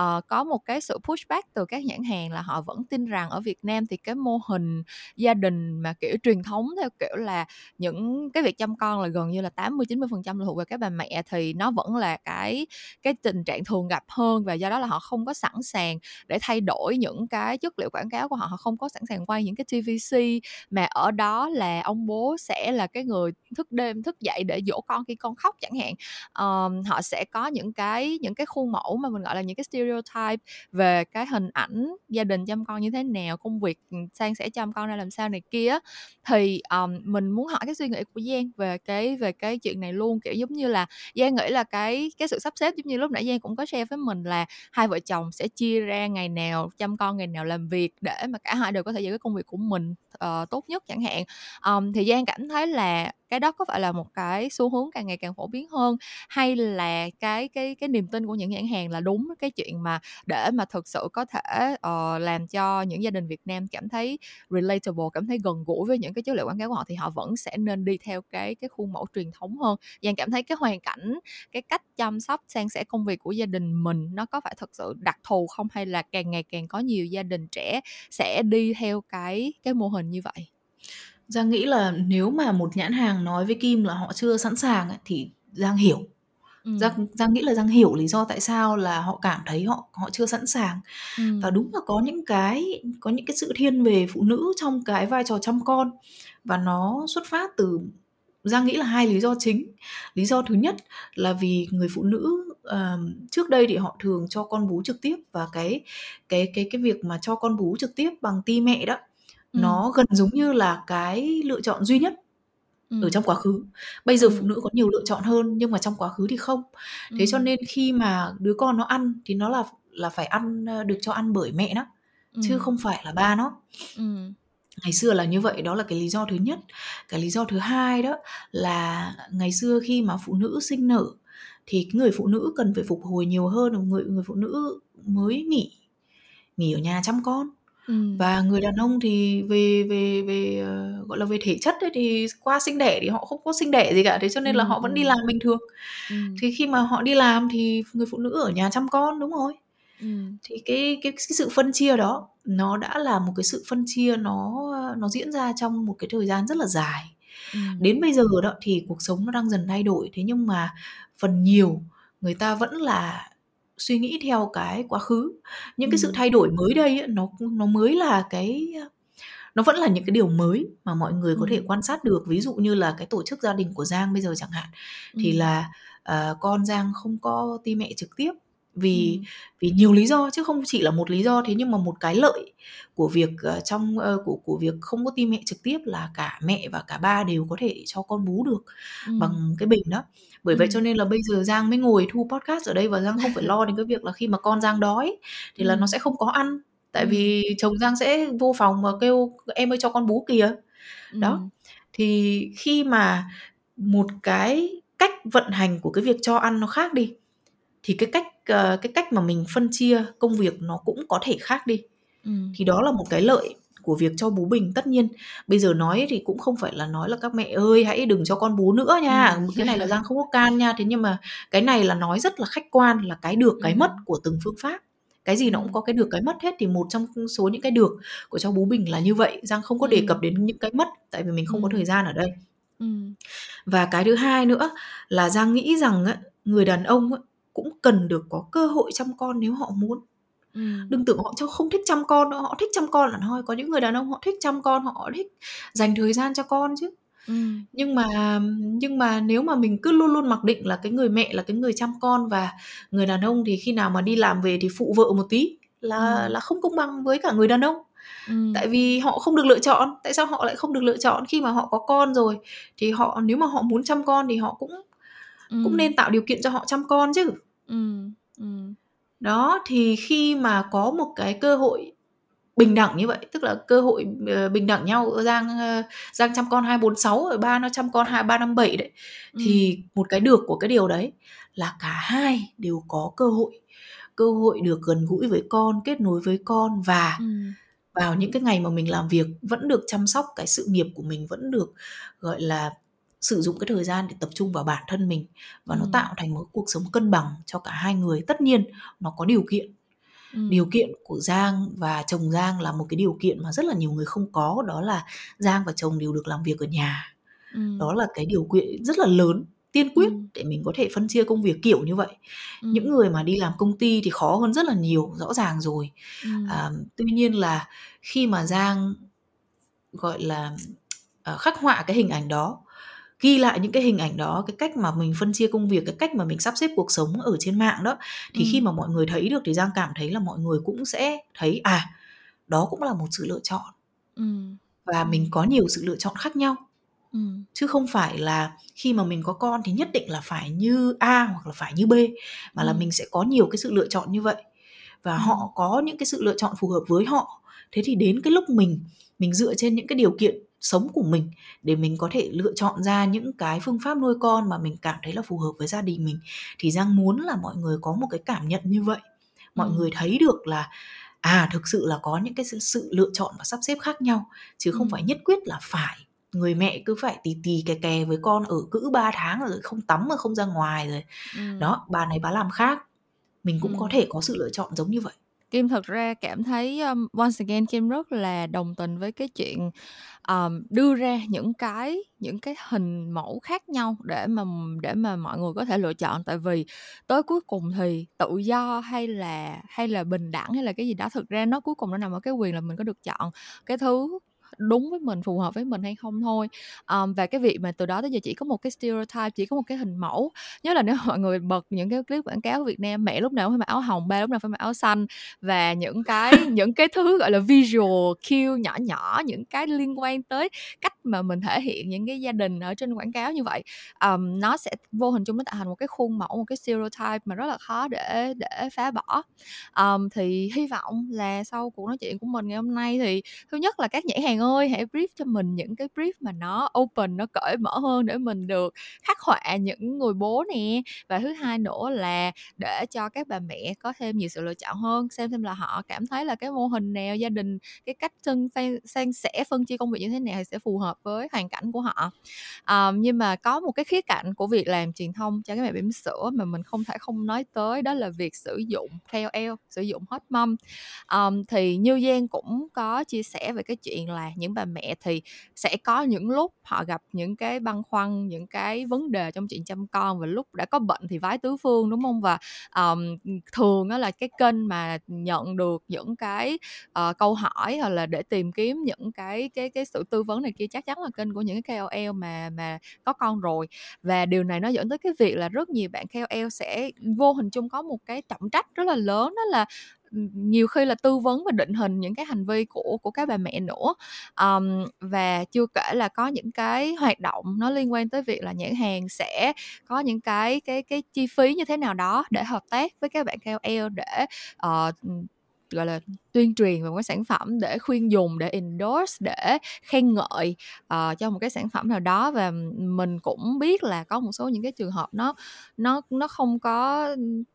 uh, có một cái sự pushback từ các nhãn hàng là họ vẫn tin rằng ở Việt Nam thì cái mô hình gia đình mà kiểu truyền thống theo kiểu là những cái việc chăm con là gần như là 80 90 phần trăm là thuộc về các bà mẹ thì nó vẫn là cái cái tình trạng thường gặp hơn và do đó là họ không có sẵn sàng để thay đổi những cái chất liệu quảng cáo của họ họ không có sẵn sàng quay những cái TVC mà ở đó là ông bố sẽ là cái người thức đêm thức dậy để dỗ con khi con khóc chẳng hạn. Um, họ sẽ có những cái những cái khuôn mẫu mà mình gọi là những cái stereotype về cái hình ảnh gia đình chăm con như thế nào công việc ừ, sang sẽ chăm con ra làm sao này kia thì um, mình muốn hỏi cái suy nghĩ của Giang về cái về cái chuyện này luôn kiểu giống như là Giang nghĩ là cái cái sự sắp xếp giống như lúc nãy Giang cũng có share với mình là hai vợ chồng sẽ chia ra ngày nào chăm con ngày nào làm việc để mà cả hai đều có thể giải quyết công việc của mình ờ, uh, tốt nhất chẳng hạn. Um, thì Giang cảm thấy là cái đó có phải là một cái xu hướng càng ngày càng phổ biến hơn? Hay là cái cái cái niềm tin của những nhãn hàng là đúng cái chuyện mà để mà thực sự có thể uh, làm cho những gia đình Việt Nam cảm thấy relatable cảm thấy gần gũi với những cái chất liệu quảng cáo của họ thì họ vẫn sẽ nên đi theo cái cái khuôn mẫu truyền thống hơn? Giang cảm thấy cái hoàn cảnh cái cách chăm sóc san sẻ công việc của gia đình mình nó có phải thật sự đặc thù không? Hay là càng ngày càng có nhiều gia đình trẻ sẽ đi theo cái cái mô hình như vậy? Giang nghĩ là nếu mà một nhãn hàng nói với Kim là họ chưa sẵn sàng ấy, thì Giang hiểu. Ừm. Giang Giang nghĩ là Giang hiểu lý do tại sao là họ cảm thấy họ họ chưa sẵn sàng. Ừm. Và đúng là có những cái có những cái sự thiên về phụ nữ trong cái vai trò chăm con và nó xuất phát từ Giang nghĩ là hai lý do chính. Lý do thứ nhất là vì người phụ nữ uh, trước đây thì họ thường cho con bú trực tiếp và cái cái cái cái việc mà cho con bú trực tiếp bằng ti mẹ đó nó gần giống như là cái lựa chọn duy nhất ở trong quá khứ. Bây giờ phụ nữ có nhiều lựa chọn hơn nhưng mà trong quá khứ thì không. Thế cho nên khi mà đứa con nó ăn thì nó là là phải ăn được cho ăn bởi mẹ nó chứ không phải là ba nó. Ngày xưa là như vậy, đó là cái lý do thứ nhất. Cái lý do thứ hai đó là ngày xưa khi mà phụ nữ sinh nở thì cái người phụ nữ cần phải phục hồi nhiều hơn, người người phụ nữ mới nghỉ nghỉ ở nhà chăm con. Và người đàn ông thì về về về, ờ, gọi là, về thể chất ấy thì qua sinh đẻ thì họ không có sinh đẻ gì cả, thế cho nên là họ vẫn đi làm bình thường. Ừm. Thì khi mà họ đi làm thì người phụ nữ ở nhà chăm con, đúng rồi. Ừm. Thì cái cái cái sự phân chia đó, nó đã là một cái sự phân chia nó, nó diễn ra trong một cái thời gian rất là dài. Ừm. Đến bây giờ đó thì cuộc sống nó đang dần thay đổi, thế nhưng mà phần nhiều người ta vẫn là suy nghĩ theo cái quá khứ. Những cái sự thay đổi mới đây ấy, nó nó mới là cái nó vẫn là những cái điều mới mà mọi người có thể quan sát được. Ví dụ như là cái tổ chức gia đình của Giang bây giờ chẳng hạn thì là uh, con Giang không có ti mẹ trực tiếp vì ừ. vì nhiều lý do chứ không chỉ là một lý do thế nhưng mà một cái lợi của việc uh, trong uh, của của việc không có tim mẹ trực tiếp là cả mẹ và cả ba đều có thể cho con bú được ừ. bằng cái bình đó. Bởi ừ. vậy cho nên là bây giờ Giang mới ngồi thu podcast ở đây và Giang không phải lo đến cái việc là khi mà con Giang đói thì là nó sẽ không có ăn. Tại vì chồng Giang sẽ vô phòng và kêu em ơi cho con bú kìa. Đó. Thì khi mà một cái cách vận hành của cái việc cho ăn nó khác đi thì cái cách uh, cái cách mà mình phân chia công việc nó cũng có thể khác đi. Ừ. thì đó là một cái lợi của việc cho bú bình. Tất nhiên bây giờ nói thì cũng không phải là nói là các mẹ ơi hãy đừng cho con bú nữa nha. Ừ. cái này là giang không có can nha. Thế nhưng mà cái này là nói rất là khách quan là cái được cái ừ. mất của từng phương pháp. Cái gì nó cũng có cái được cái mất hết. Thì một trong số những cái được của cháu bú bình là như vậy. Giang không có đề cập đến những cái mất tại vì mình không có thời gian ở đây. Và cái thứ hai nữa là giang nghĩ rằng người đàn ông cũng cần được có cơ hội chăm con nếu họ muốn Ừ. đừng tưởng họ cho không thích chăm con nữa họ thích chăm con là thôi có những người đàn ông họ thích chăm con họ thích dành thời gian cho con chứ ừ. nhưng mà nhưng mà nếu mà mình cứ luôn luôn mặc định là cái người mẹ là cái người chăm con và người đàn ông thì khi nào mà đi làm về thì phụ vợ một tí là ừ. là không công bằng với cả người đàn ông ừ. tại vì họ không được lựa chọn tại sao họ lại không được lựa chọn khi mà họ có con rồi thì họ nếu mà họ muốn chăm con thì họ cũng ừ. cũng nên tạo điều kiện cho họ chăm con chứ ừ. Ừ. đó thì khi mà có một cái cơ hội bình đẳng như vậy tức là cơ hội uh, bình đẳng nhau giang uh, giang chăm con hai bốn sáu rồi ba nó chăm con hai ba năm bảy đấy ừ. thì một cái được của cái điều đấy là cả hai đều có cơ hội cơ hội được gần gũi với con kết nối với con và ừ. vào những cái ngày mà mình làm việc vẫn được chăm sóc cái sự nghiệp của mình vẫn được gọi là sử dụng cái thời gian để tập trung vào bản thân mình và ừ. nó tạo thành một cuộc sống cân bằng cho cả hai người tất nhiên nó có điều kiện ừ. điều kiện của giang và chồng giang là một cái điều kiện mà rất là nhiều người không có đó là giang và chồng đều được làm việc ở nhà ừ. đó là cái điều kiện rất là lớn tiên quyết ừ. để mình có thể phân chia công việc kiểu như vậy ừ. những người mà đi làm công ty thì khó hơn rất là nhiều rõ ràng rồi ừ. à, tuy nhiên là khi mà giang gọi là uh, khắc họa cái hình ảnh đó ghi lại những cái hình ảnh đó cái cách mà mình phân chia công việc cái cách mà mình sắp xếp cuộc sống ở trên mạng đó thì ừ. khi mà mọi người thấy được thì giang cảm thấy là mọi người cũng sẽ thấy à đó cũng là một sự lựa chọn ừ. và mình có nhiều sự lựa chọn khác nhau ừ. chứ không phải là khi mà mình có con thì nhất định là phải như a hoặc là phải như b mà ừ. là mình sẽ có nhiều cái sự lựa chọn như vậy và ừ. họ có những cái sự lựa chọn phù hợp với họ thế thì đến cái lúc mình mình dựa trên những cái điều kiện sống của mình để mình có thể lựa chọn ra những cái phương pháp nuôi con mà mình cảm thấy là phù hợp với gia đình mình thì giang muốn là mọi người có một cái cảm nhận như vậy mọi ừ. người thấy được là à thực sự là có những cái sự, sự lựa chọn và sắp xếp khác nhau chứ không ừ. phải nhất quyết là phải người mẹ cứ phải tì tì kè kè với con ở cữ 3 tháng rồi không tắm mà không ra ngoài rồi ừ. đó bà này bà làm khác mình cũng ừ. có thể có sự lựa chọn giống như vậy Kim thật ra cảm thấy um, once again Kim rất là đồng tình với cái chuyện um, đưa ra những cái những cái hình mẫu khác nhau để mà để mà mọi người có thể lựa chọn. Tại vì tới cuối cùng thì tự do hay là hay là bình đẳng hay là cái gì đó thực ra nó cuối cùng nó nằm ở cái quyền là mình có được chọn cái thứ đúng với mình phù hợp với mình hay không thôi. Um, và cái việc mà từ đó tới giờ chỉ có một cái stereotype chỉ có một cái hình mẫu. Nhớ là nếu mọi người bật những cái clip quảng cáo của Việt Nam mẹ lúc nào cũng phải mặc áo hồng ba lúc nào phải mặc áo xanh và những cái những cái thứ gọi là visual cue nhỏ nhỏ những cái liên quan tới cách mà mình thể hiện những cái gia đình ở trên quảng cáo như vậy um, nó sẽ vô hình chung nó tạo thành một cái khuôn mẫu một cái stereotype mà rất là khó để để phá bỏ. Um, thì hy vọng là sau cuộc nói chuyện của mình ngày hôm nay thì thứ nhất là các nhãn hàng ơi hãy brief cho mình những cái brief mà nó open nó cởi mở hơn để mình được khắc họa những người bố nè. Và thứ hai nữa là để cho các bà mẹ có thêm nhiều sự lựa chọn hơn xem xem là họ cảm thấy là cái mô hình nào gia đình cái cách phân san sẻ phân chia công việc như thế nào thì sẽ phù hợp với hoàn cảnh của họ. Um, nhưng mà có một cái khía cạnh của việc làm truyền thông cho các mẹ bỉm sữa mà mình không thể không nói tới đó là việc sử dụng KOL sử dụng hot mom. Um, thì như Giang cũng có chia sẻ về cái chuyện là những bà mẹ thì sẽ có những lúc họ gặp những cái băn khoăn những cái vấn đề trong chuyện chăm con và lúc đã có bệnh thì vái tứ phương đúng không? Và um, thường đó là cái kênh mà nhận được những cái uh, câu hỏi hoặc là để tìm kiếm những cái cái cái sự tư vấn này kia chắc chắn là kênh của những cái KOL mà mà có con rồi. Và điều này nó dẫn tới cái việc là rất nhiều bạn KOL sẽ vô hình chung có một cái trọng trách rất là lớn đó là nhiều khi là tư vấn và định hình những cái hành vi của của các bà mẹ nữa. Um, và chưa kể là có những cái hoạt động nó liên quan tới việc là nhãn hàng sẽ có những cái cái cái chi phí như thế nào đó để hợp tác với các bạn KOL để uh, gọi là tuyên truyền về một cái sản phẩm để khuyên dùng để endorse để khen ngợi uh, cho một cái sản phẩm nào đó. Và mình cũng biết là có một số những cái trường hợp nó nó nó không có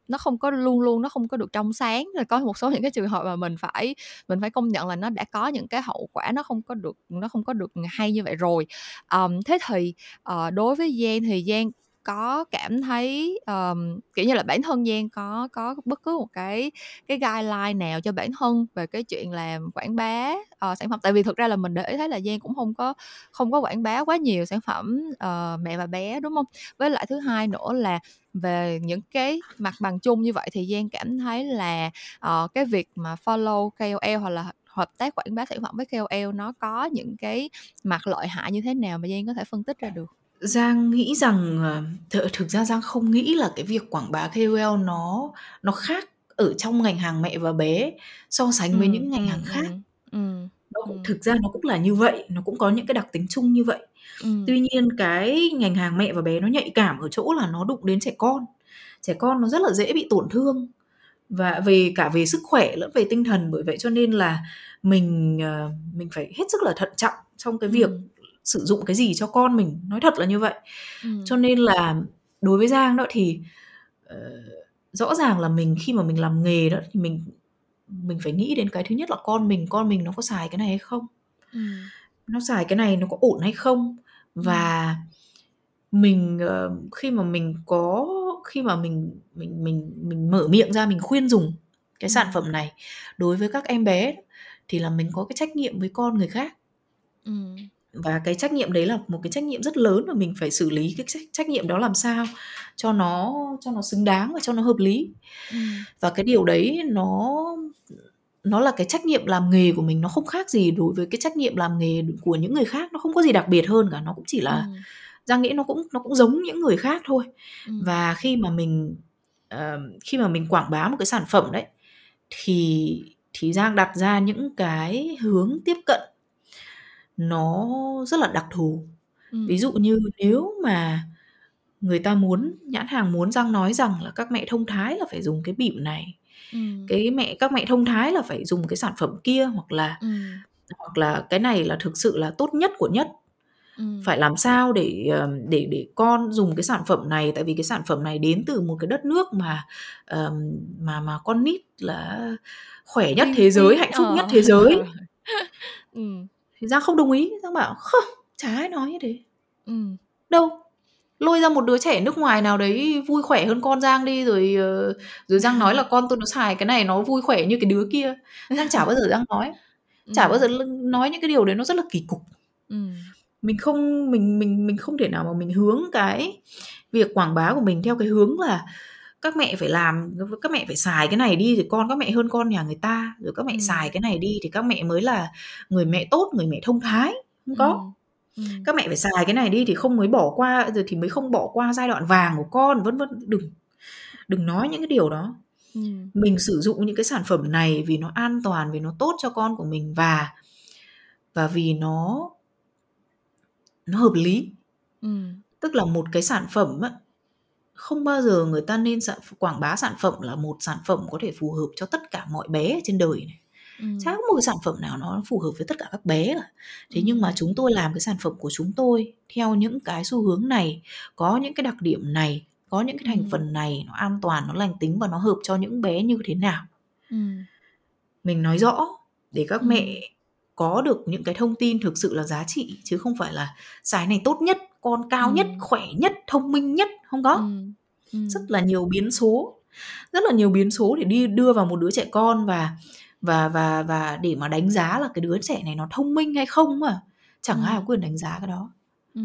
nó không có luôn luôn nó không có được trong sáng. Rồi có một số những cái trường hợp mà mình phải mình phải công nhận là nó đã có những cái hậu quả nó không có được nó không có được hay như vậy rồi. Um, thế thì uh, đối với Giang thì Giang có cảm thấy um, kiểu như là bản thân Giang có có bất cứ một cái cái guideline nào cho bản thân về cái chuyện làm quảng bá uh, sản phẩm? Tại vì thực ra là mình để ý thấy là Giang cũng không có không có quảng bá quá nhiều sản phẩm uh, mẹ và bé đúng không? Với lại thứ hai nữa là về những cái mặt bằng chung như vậy thì Giang cảm thấy là uh, cái việc mà follow KOL hoặc là hợp tác quảng bá sản phẩm với KOL nó có những cái mặt lợi hại như thế nào mà Giang có thể phân tích ra được? Giang nghĩ rằng ờ, th thực ra Giang không nghĩ là cái việc quảng bá KOL nó nó khác ở trong ngành hàng mẹ và bé so sánh với những ngành hàng khác. ừm, Nó cũng thực ra nó cũng là như vậy, nó cũng có những cái đặc tính chung như vậy. ừm. Tuy nhiên cái ngành hàng mẹ và bé nó nhạy cảm ở chỗ là nó đụng đến trẻ con. Trẻ con nó rất là dễ bị tổn thương và về cả về sức khỏe lẫn về tinh thần, bởi vậy cho nên là mình, ờ, mình phải hết sức là thận trọng trong cái việc Ừm sử dụng cái gì cho con mình nói thật là như vậy ừ. cho nên là đối với giang đó thì uh, rõ ràng là mình khi mà mình làm nghề đó thì mình mình phải nghĩ đến cái thứ nhất là con mình con mình nó có xài cái này hay không ừ. nó xài cái này nó có ổn hay không và ừ. mình uh, khi mà mình có khi mà mình mình mình mình mở miệng ra mình khuyên dùng cái ừ. sản phẩm này đối với các em bé thì là mình có cái trách nhiệm với con người khác ừ và cái trách nhiệm đấy là một cái trách nhiệm rất lớn và mình phải xử lý cái trách, trách nhiệm đó làm sao cho nó cho nó xứng đáng và cho nó hợp lý ừ. và cái điều đấy nó nó là cái trách nhiệm làm nghề của mình nó không khác gì đối với cái trách nhiệm làm nghề của những người khác nó không có gì đặc biệt hơn cả nó cũng chỉ là ừ. giang nghĩ nó cũng nó cũng giống những người khác thôi ừ. và khi mà mình uh, khi mà mình quảng bá một cái sản phẩm đấy thì thì giang đặt ra những cái hướng tiếp cận nó rất là đặc thù. Ừm. Ví dụ như nếu mà người ta muốn nhãn hàng muốn Giang nói rằng là các mẹ thông thái là phải dùng cái bỉm này, Ừm. cái mẹ các mẹ thông thái là phải dùng cái sản phẩm kia hoặc là Ừm. hoặc là cái này là thực sự là tốt nhất của nhất. Ừm. Phải làm sao để, để để con dùng cái sản phẩm này, tại vì cái sản phẩm này đến từ một cái đất nước mà, ờm, mà mà con nít là khỏe nhất thế giới, hạnh phúc nhất ờ. thế giới. Ừm thì giang không đồng ý giang bảo không chả ai nói như thế ừ. đâu lôi ra một đứa trẻ nước ngoài nào đấy vui khỏe hơn con giang đi rồi ờ, rồi giang nói là con tôi nó xài cái này nó vui khỏe như cái đứa kia giang chả bao giờ giang nói chả ừ. bao giờ nói những cái điều đấy nó rất là kỳ cục ừ. mình không mình mình mình không thể nào mà mình hướng cái việc quảng bá của mình theo cái hướng là các mẹ phải làm các mẹ phải xài cái này đi thì con các mẹ hơn con nhà người ta rồi các mẹ ừ. xài cái này đi thì các mẹ mới là người mẹ tốt người mẹ thông thái không có ừ. Ừ. các mẹ phải xài cái này đi thì không mới bỏ qua rồi thì mới không bỏ qua giai đoạn vàng của con vân vân đừng đừng nói những cái điều đó ừ. mình sử dụng những cái sản phẩm này vì nó an toàn vì nó tốt cho con của mình và và vì nó nó hợp lý ừ. tức là một cái sản phẩm á, không bao giờ người ta nên sản, quảng bá sản phẩm là một sản phẩm có thể phù hợp cho tất cả mọi bé trên đời này ừ. chả có một cái sản phẩm nào nó phù hợp với tất cả các bé cả thế ừ. nhưng mà chúng tôi làm cái sản phẩm của chúng tôi theo những cái xu hướng này có những cái đặc điểm này có những cái thành ừ. phần này nó an toàn nó lành tính và nó hợp cho những bé như thế nào ừ. mình nói rõ để các ừ. mẹ có được những cái thông tin thực sự là giá trị chứ không phải là xài này tốt nhất con cao ừ. nhất khỏe nhất thông minh nhất không có ừ. Ừ. rất là nhiều biến số rất là nhiều biến số để đi đưa vào một đứa trẻ con và và và và để mà đánh giá là cái đứa trẻ này nó thông minh hay không mà chẳng Ừ. ai có quyền đánh giá cái đó Ừ.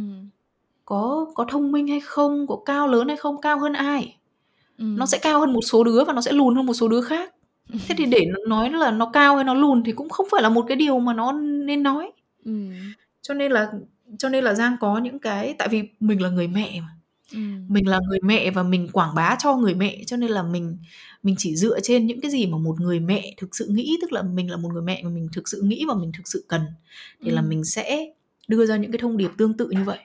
có có thông minh hay không có cao lớn hay không cao hơn ai Ừ. nó sẽ cao hơn một số đứa và nó sẽ lùn hơn một số đứa khác thế thì để nó nói là nó cao hay nó lùn thì cũng không phải là một cái điều mà nó nên nói Ừ. cho nên là cho nên là giang có những cái tại vì mình là người mẹ mà Ừ. mình là người mẹ và mình quảng bá cho người mẹ cho nên là mình mình chỉ dựa trên những cái gì mà một người mẹ thực sự nghĩ tức là mình là một người mẹ mà mình thực sự nghĩ và mình thực sự cần thì là Ừ. mình sẽ đưa ra những cái thông điệp tương tự như vậy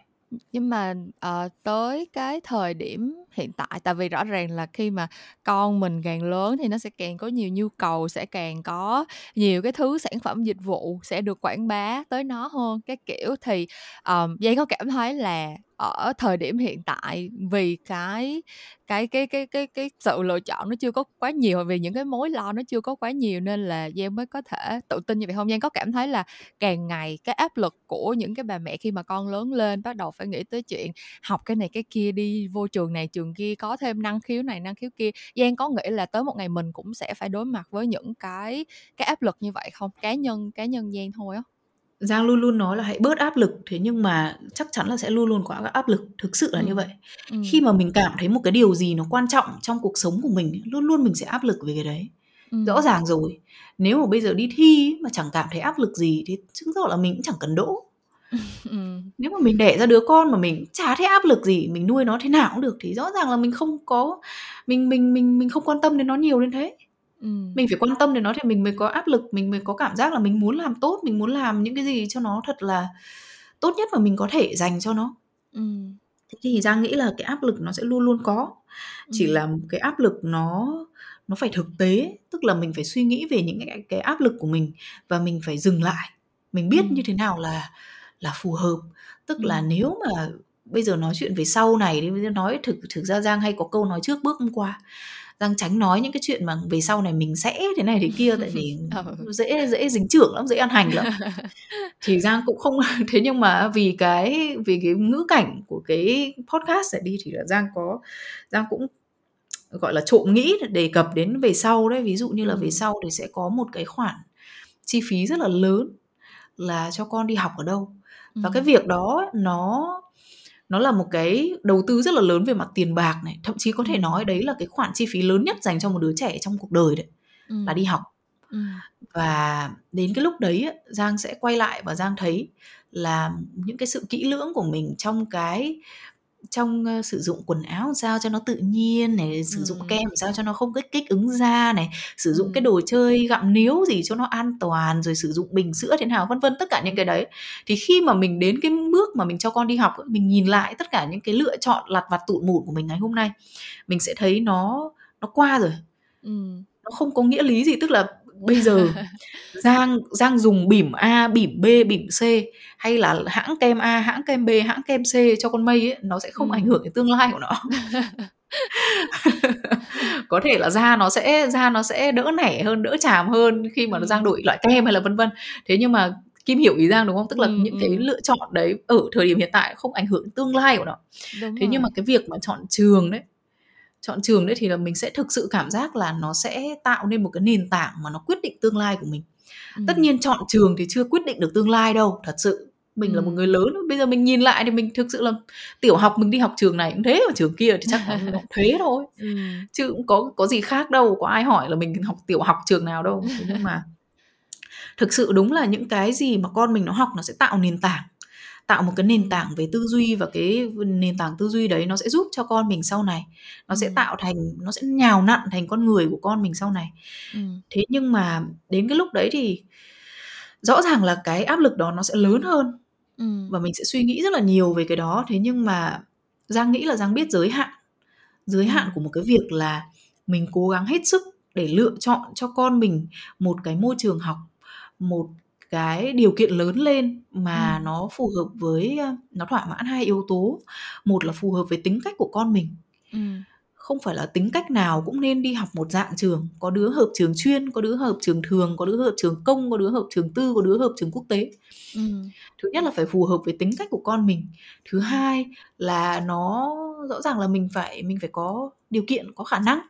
nhưng mà ờ, tới cái thời điểm hiện tại tại vì rõ ràng là khi mà con mình càng lớn thì nó sẽ càng có nhiều nhu cầu sẽ càng có nhiều cái thứ sản phẩm dịch vụ sẽ được quảng bá tới nó hơn cái kiểu thì um, Giang có cảm thấy là ở thời điểm hiện tại vì cái cái cái cái cái cái sự lựa chọn nó chưa có quá nhiều vì những cái mối lo nó chưa có quá nhiều nên là Giang mới có thể tự tin như vậy. Không, Giang có cảm thấy là càng ngày cái áp lực của những cái bà mẹ khi mà con lớn lên bắt đầu phải nghĩ tới chuyện học cái này cái kia đi, vô trường này trường kia, có thêm năng khiếu này năng khiếu kia. Giang có nghĩ là tới một ngày mình cũng sẽ phải đối mặt với những cái cái áp lực như vậy không? Cá nhân cá nhân Giang thôi á. Giang luôn luôn nói là hãy bớt áp lực thế nhưng mà chắc chắn là sẽ luôn luôn có áp lực thực sự là Ừ. như vậy ừ. khi mà mình cảm thấy một cái điều gì nó quan trọng trong cuộc sống của mình luôn luôn mình sẽ áp lực về cái đấy ừ. rõ ràng rồi nếu mà bây giờ đi thi mà chẳng cảm thấy áp lực gì thì chứng tỏ là mình cũng chẳng cần đỗ ừ. nếu mà mình đẻ ra đứa con mà mình chả thấy áp lực gì mình nuôi nó thế nào cũng được thì rõ ràng là mình không có mình mình mình mình không quan tâm đến nó nhiều đến thế Mình phải quan tâm đến nó thì mình mới có áp lực mình mới có cảm giác là mình muốn làm tốt mình muốn làm những cái gì cho nó thật là tốt nhất mà mình có thể dành cho nó. Ừ. thế thì giang nghĩ là cái áp lực nó sẽ luôn luôn có chỉ Ừ. là cái áp lực nó nó phải thực tế tức là mình phải suy nghĩ về những cái, cái áp lực của mình và mình phải dừng lại. Mình biết như thế nào là là phù hợp. Tức là nếu mà bây giờ nói chuyện về sau này bây giờ nói thực thực ra giang hay có câu nói trước bước hôm qua giang tránh nói những cái chuyện mà về sau này mình sẽ thế này thế kia tại vì Ừ. dễ dễ dính trưởng lắm dễ ăn hành lắm thì giang cũng không thế nhưng mà vì cái vì cái ngữ cảnh của cái podcast này đi thì là giang có giang cũng gọi là trộm nghĩ để đề cập đến về sau đấy ví dụ như là Ừ. về sau thì sẽ có một cái khoản chi phí rất là lớn là cho con đi học ở đâu và Ừ. cái việc đó nó nó là một cái đầu tư rất là lớn về mặt tiền bạc này thậm chí có thể Ừ. nói đấy là cái khoản chi phí lớn nhất dành cho một đứa trẻ trong cuộc đời đấy Ừ. là đi học Ừ. và đến cái lúc đấy Giang sẽ quay lại và Giang thấy là những cái sự kỹ lưỡng của mình trong cái trong sử dụng quần áo sao cho nó tự nhiên này sử dụng Ừ. kem sao cho nó không kích kích ứng da này sử dụng Ừ. cái đồ chơi gặm níu gì cho nó an toàn rồi sử dụng bình sữa thế nào vân vân tất cả những cái đấy thì khi mà mình đến cái bước mà mình cho con đi học mình nhìn lại tất cả những cái lựa chọn lặt vặt tụt mụn của mình ngày hôm nay mình sẽ thấy nó nó qua rồi Ừ. nó không có nghĩa lý gì tức là bây giờ Giang Giang dùng bỉm A, bỉm B, bỉm C hay là hãng kem A, hãng kem B, hãng kem C cho con mây ấy, nó sẽ không Ừ. ảnh hưởng đến tương lai của nó. có thể là da nó sẽ da nó sẽ đỡ nẻ hơn, đỡ chàm hơn khi mà nó Ừ. Giang đổi loại kem hay là vân vân. Thế nhưng mà Kim hiểu ý Giang đúng không? Tức là Ừ, những cái ừ. lựa chọn đấy ở thời điểm hiện tại không ảnh hưởng tương lai của nó. Đúng Thế nhưng rồi. mà cái việc mà chọn trường đấy chọn trường đấy thì là mình sẽ thực sự cảm giác là nó sẽ tạo nên một cái nền tảng mà nó quyết định tương lai của mình Ừ. tất nhiên chọn trường thì chưa quyết định được tương lai đâu thật sự mình là một Ừ. người lớn bây giờ mình nhìn lại thì mình thực sự là tiểu học mình đi học trường này cũng thế mà trường kia thì chắc là thế thôi Ừ. chứ cũng có có gì khác đâu có ai hỏi là mình học tiểu học trường nào đâu thế nhưng mà thực sự đúng là những cái gì mà con mình nó học nó sẽ tạo nền tảng tạo một cái nền tảng về tư duy và cái nền tảng tư duy đấy nó sẽ giúp cho con mình sau này nó sẽ Ừ. tạo thành nó sẽ nhào nặn thành con người của con mình sau này Ừ. thế nhưng mà đến cái lúc đấy thì rõ ràng là cái áp lực đó nó sẽ lớn hơn Ừ. và mình sẽ suy nghĩ rất là nhiều về cái đó thế nhưng mà giang nghĩ là giang biết giới hạn giới hạn của một cái việc là mình cố gắng hết sức để lựa chọn cho con mình một cái môi trường học một cái điều kiện lớn lên mà Ừ. nó phù hợp với nó thỏa mãn hai yếu tố một là phù hợp với tính cách của con mình Ừ. không phải là tính cách nào cũng nên đi học một dạng trường có đứa hợp trường chuyên có đứa hợp trường thường có đứa hợp trường công có đứa hợp trường tư có đứa hợp trường quốc tế Ừ. thứ nhất là phải phù hợp với tính cách của con mình thứ hai là nó rõ ràng là mình phải mình phải có điều kiện có khả năng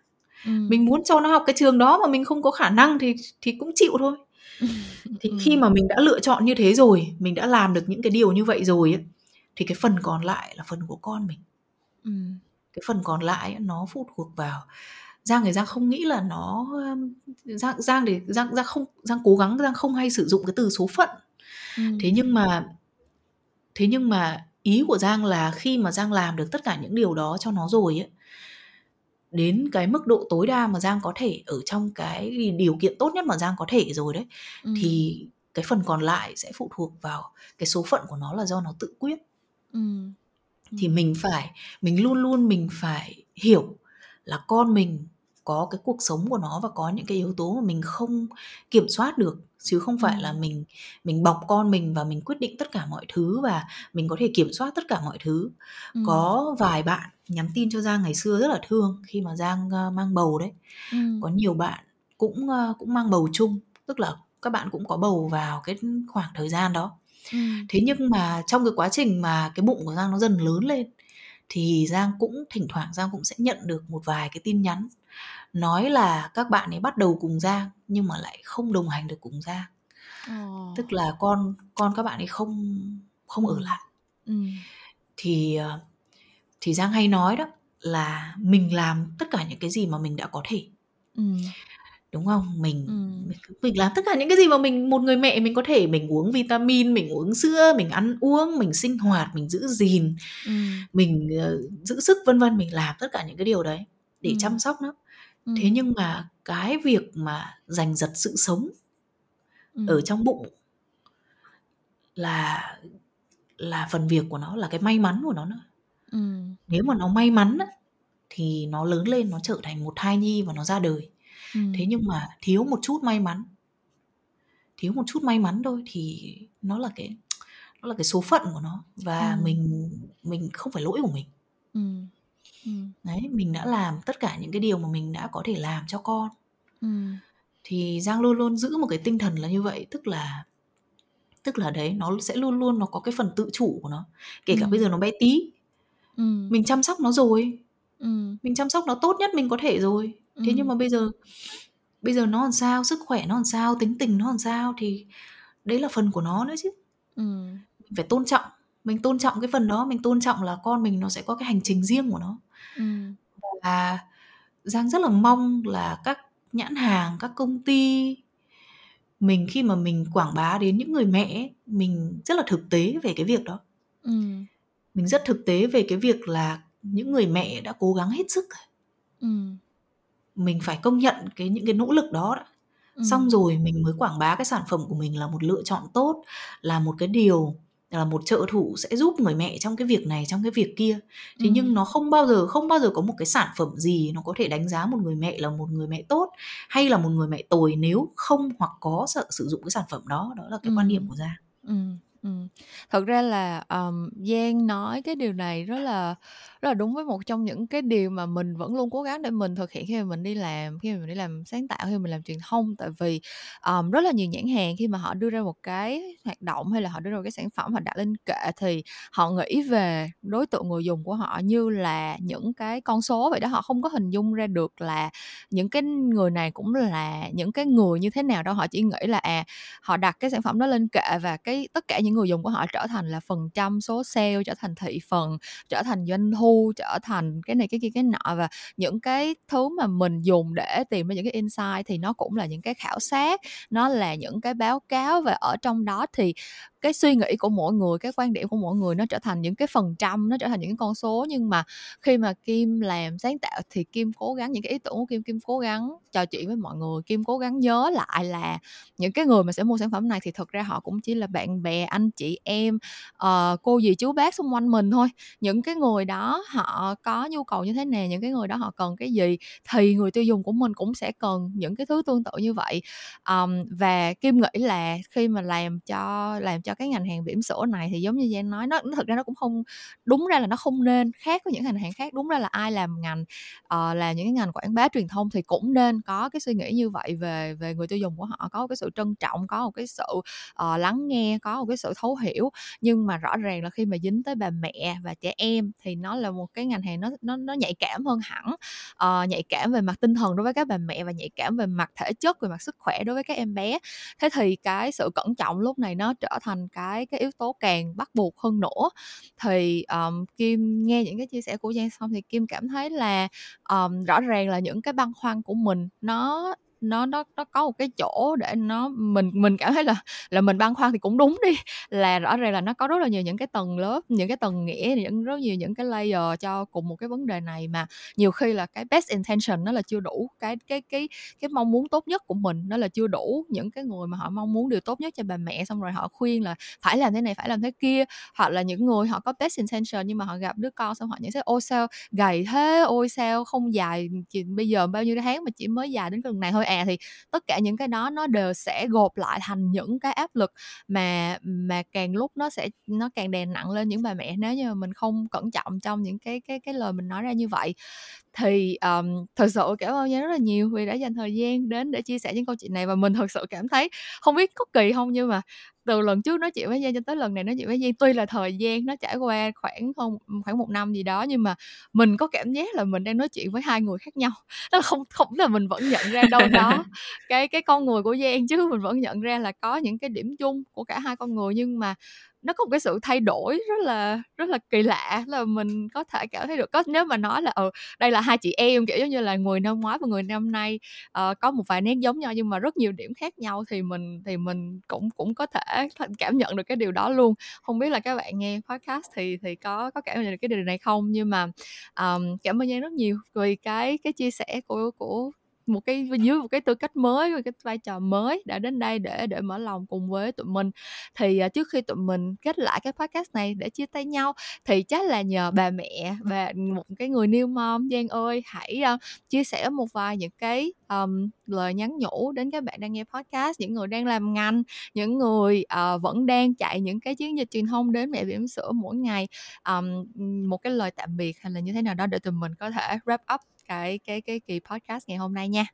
ừ. mình muốn cho nó học cái trường đó mà mình không có khả năng thì thì cũng chịu thôi thì khi mà mình đã lựa chọn như thế rồi mình đã làm được những cái điều như vậy rồi ấy, thì cái phần còn lại là phần của con mình ừ. cái phần còn lại nó phụ thuộc vào giang thì giang không nghĩ là nó giang giang để giang giang không giang cố gắng giang không hay sử dụng cái từ số phận ừ. thế nhưng mà thế nhưng mà ý của giang là khi mà giang làm được tất cả những điều đó cho nó rồi ấy đến cái mức độ tối đa mà giang có thể ở trong cái điều kiện tốt nhất mà giang có thể rồi đấy ừ. thì cái phần còn lại sẽ phụ thuộc vào cái số phận của nó là do nó tự quyết ừ. thì mình phải mình luôn luôn mình phải hiểu là con mình có cái cuộc sống của nó và có những cái yếu tố mà mình không kiểm soát được chứ không phải là mình mình bọc con mình và mình quyết định tất cả mọi thứ và mình có thể kiểm soát tất cả mọi thứ ừ. có vài bạn nhắn tin cho giang ngày xưa rất là thương khi mà giang uh, mang bầu đấy ừ. có nhiều bạn cũng uh, cũng mang bầu chung tức là các bạn cũng có bầu vào cái khoảng thời gian đó ừ. thế nhưng mà trong cái quá trình mà cái bụng của giang nó dần lớn lên thì giang cũng thỉnh thoảng giang cũng sẽ nhận được một vài cái tin nhắn nói là các bạn ấy bắt đầu cùng Giang nhưng mà lại không đồng hành được cùng Giang. Oh. Tức là con con các bạn ấy không không ở lại. Ừ. Thì ờ, thì Giang hay nói đó là mình làm tất cả những cái gì mà mình đã có thể. Ừ. Đúng không? Mình, ừ. mình mình làm tất cả những cái gì mà mình một người mẹ mình có thể mình uống vitamin, mình uống sữa, mình ăn uống, mình sinh hoạt, mình giữ gìn, ừ. mình uh, giữ sức vân vân, mình làm tất cả những cái điều đấy để ừ. chăm sóc nó thế nhưng mà cái việc mà giành giật sự sống ở trong bụng là là phần việc của nó là cái may mắn của nó nữa. Ừ. nếu mà nó may mắn thì nó lớn lên nó trở thành một thai nhi và nó ra đời. Thế nhưng mà thiếu một chút may mắn thiếu một chút may mắn thôi thì nó là cái nó là cái số phận của nó và ừ. mình mình không phải lỗi của mình ừ. Đấy, mình đã làm tất cả những cái điều mà mình đã có thể làm cho con. Ừm. Thì Giang luôn luôn giữ một cái tinh thần là như vậy, tức là tức là đấy, nó sẽ luôn luôn nó có cái phần tự chủ của nó. Kể cả bây giờ nó bé tí, Ừm. mình chăm sóc nó rồi, Ừm. mình chăm sóc nó tốt nhất mình có thể rồi. Thế nhưng mà bây giờ bây giờ nó làm sao, sức khỏe nó làm sao, tính tình nó làm sao thì đấy là phần của nó nữa chứ. Ừm. phải tôn trọng, mình tôn trọng cái phần đó, mình tôn trọng là con mình nó sẽ có cái hành trình riêng của nó. Và Giang rất là mong là các nhãn hàng, các công ty mình khi mà mình quảng bá đến những người mẹ mình rất là thực tế về cái việc đó. Ừm. Mình rất thực tế về cái việc là những người mẹ đã cố gắng hết sức. Ừm. Mình phải công nhận cái những cái nỗ lực đó đã. Xong rồi mình mới quảng bá cái sản phẩm của mình là một lựa chọn tốt, là một cái điều là một trợ thủ sẽ giúp người mẹ trong cái việc này trong cái việc kia thế ừ. nhưng nó không bao giờ không bao giờ có một cái sản phẩm gì nó có thể đánh giá một người mẹ là một người mẹ tốt hay là một người mẹ tồi nếu không hoặc có sợ sử dụng cái sản phẩm đó đó là cái ừ. quan điểm của giang ừ. Ừ. Thật ra là um, Giang nói cái điều này rất là rất là đúng với một trong những cái điều mà mình vẫn luôn cố gắng để mình thực hiện khi mà mình đi làm khi mà mình đi làm sáng tạo khi mà mình làm truyền thông. Tại vì um, rất là nhiều nhãn hàng khi mà họ đưa ra một cái hoạt động hay là họ đưa ra một cái sản phẩm họ đặt lên kệ thì họ nghĩ về đối tượng người dùng của họ như là những cái con số. Vậy đó họ không có hình dung ra được là những cái người này cũng là những cái người như thế nào đâu. Họ chỉ nghĩ là à họ đặt cái sản phẩm đó lên kệ và cái tất cả những người dùng của họ trở thành là phần trăm số sale trở thành thị phần trở thành doanh thu thu trở thành cái này cái kia cái nọ. Và những cái thứ mà mình dùng để tìm ra những cái insight thì nó cũng là những cái khảo sát nó là những cái báo cáo. Và ở trong đó thì cái suy nghĩ của mỗi người cái quan điểm của mỗi người nó trở thành những cái phần trăm nó trở thành những cái con số. Nhưng mà khi mà kim làm sáng tạo thì kim cố gắng những cái ý tưởng của kim kim cố gắng trò chuyện với mọi người. Kim cố gắng nhớ lại là những cái người mà sẽ mua sản phẩm này thì thực ra họ cũng chỉ là bạn bè anh chị em uh, cô dì chú bác xung quanh mình thôi. Những cái người đó họ có nhu cầu như thế nào những cái người đó họ cần cái gì thì người tiêu dùng của mình cũng sẽ cần những cái thứ tương tự như vậy. Um, và kim nghĩ là khi mà làm cho làm cho cái ngành hàng bỉm sữa này thì giống như Giang nói nó, nó thực ra nó cũng không đúng ra là nó không nên khác với những ngành hàng khác đúng ra là ai làm ngành ờ, uh, làm những cái ngành quảng bá truyền thông thì cũng nên có cái suy nghĩ như vậy về về người tiêu dùng của họ có cái sự trân trọng có một cái sự uh, lắng nghe có một cái sự thấu hiểu. Nhưng mà rõ ràng là khi mà dính tới bà mẹ và trẻ em thì nó là một cái ngành hàng nó nó nó nhạy cảm hơn hẳn. Uh, nhạy cảm về mặt tinh thần đối với các bà mẹ và nhạy cảm về mặt thể chất về mặt sức khỏe đối với các em bé. Thế thì cái sự cẩn trọng lúc này nó trở thành cái cái yếu tố càng bắt buộc hơn nữa. Thì um, kim nghe những cái chia sẻ của giang xong thì kim cảm thấy là um, rõ ràng là những cái băn khoăn của mình nó nó nó nó có một cái chỗ để nó, mình mình cảm thấy là là mình băn khoăn thì cũng đúng đi. Là rõ ràng là nó có rất là nhiều những cái tầng lớp, những cái tầng nghĩa, những, rất nhiều những cái layer cho cùng một cái vấn đề này mà nhiều khi là cái best intention nó là chưa đủ, cái cái cái cái mong muốn tốt nhất của mình nó là chưa đủ những cái người mà họ mong muốn điều tốt nhất cho bà mẹ, xong rồi họ khuyên là phải làm thế này, phải làm thế kia, hoặc là những người họ có best intention nhưng mà họ gặp đứa con xong họ nhận xét, ôi sao gầy thế, ôi sao không dài bây giờ bao nhiêu tháng mà chỉ mới dài đến gần này thôi à thì tất cả những cái đó nó đều sẽ gộp lại thành những cái áp lực mà mà càng lúc nó sẽ nó càng đè nặng lên những bà mẹ nếu như mà mình không cẩn trọng trong những cái cái cái lời mình nói ra như vậy. Thì um, thật sự cảm ơn Giang rất là nhiều vì đã dành thời gian đến để chia sẻ những câu chuyện này và mình thật sự cảm thấy không biết có kỳ không nhưng mà từ lần trước nói chuyện với Giang cho tới lần này nói chuyện với Giang, tuy là thời gian nó trải qua khoảng không, khoảng một năm gì đó, nhưng mà mình có cảm giác là mình đang nói chuyện với hai người khác nhau. Nó không không là mình vẫn nhận ra đâu đó cái cái con người của Giang chứ, mình vẫn nhận ra là có những cái điểm chung của cả hai con người. Nhưng mà nó có một cái sự thay đổi rất là rất là kỳ lạ là mình có thể cảm thấy được. Có nếu mà nói là ừ đây là hai chị em kiểu giống như là người năm ngoái và người năm nay uh, có một vài nét giống nhau nhưng mà rất nhiều điểm khác nhau thì mình thì mình cũng cũng có thể cảm nhận được cái điều đó luôn. Không biết là các bạn nghe podcast thì thì có có cảm nhận được cái điều này không? Nhưng mà um, cảm ơn Giang rất nhiều vì cái cái chia sẻ của của một cái dưới một cái tư cách mới một cái vai trò mới đã đến đây để để mở lòng cùng với tụi mình. Thì uh, trước khi tụi mình kết lại cái podcast này để chia tay nhau thì chắc là nhờ bà mẹ và một cái người new mom. Giang ơi hãy uh, chia sẻ một vài những cái um, lời nhắn nhủ đến các bạn đang nghe podcast những người đang làm ngành những người uh, vẫn đang chạy những cái chiến dịch truyền thông đến mẹ bỉm sữa mỗi ngày. Um, một cái lời tạm biệt hay là như thế nào đó để tụi mình có thể wrap up cái cái cái kỳ podcast ngày hôm nay nha.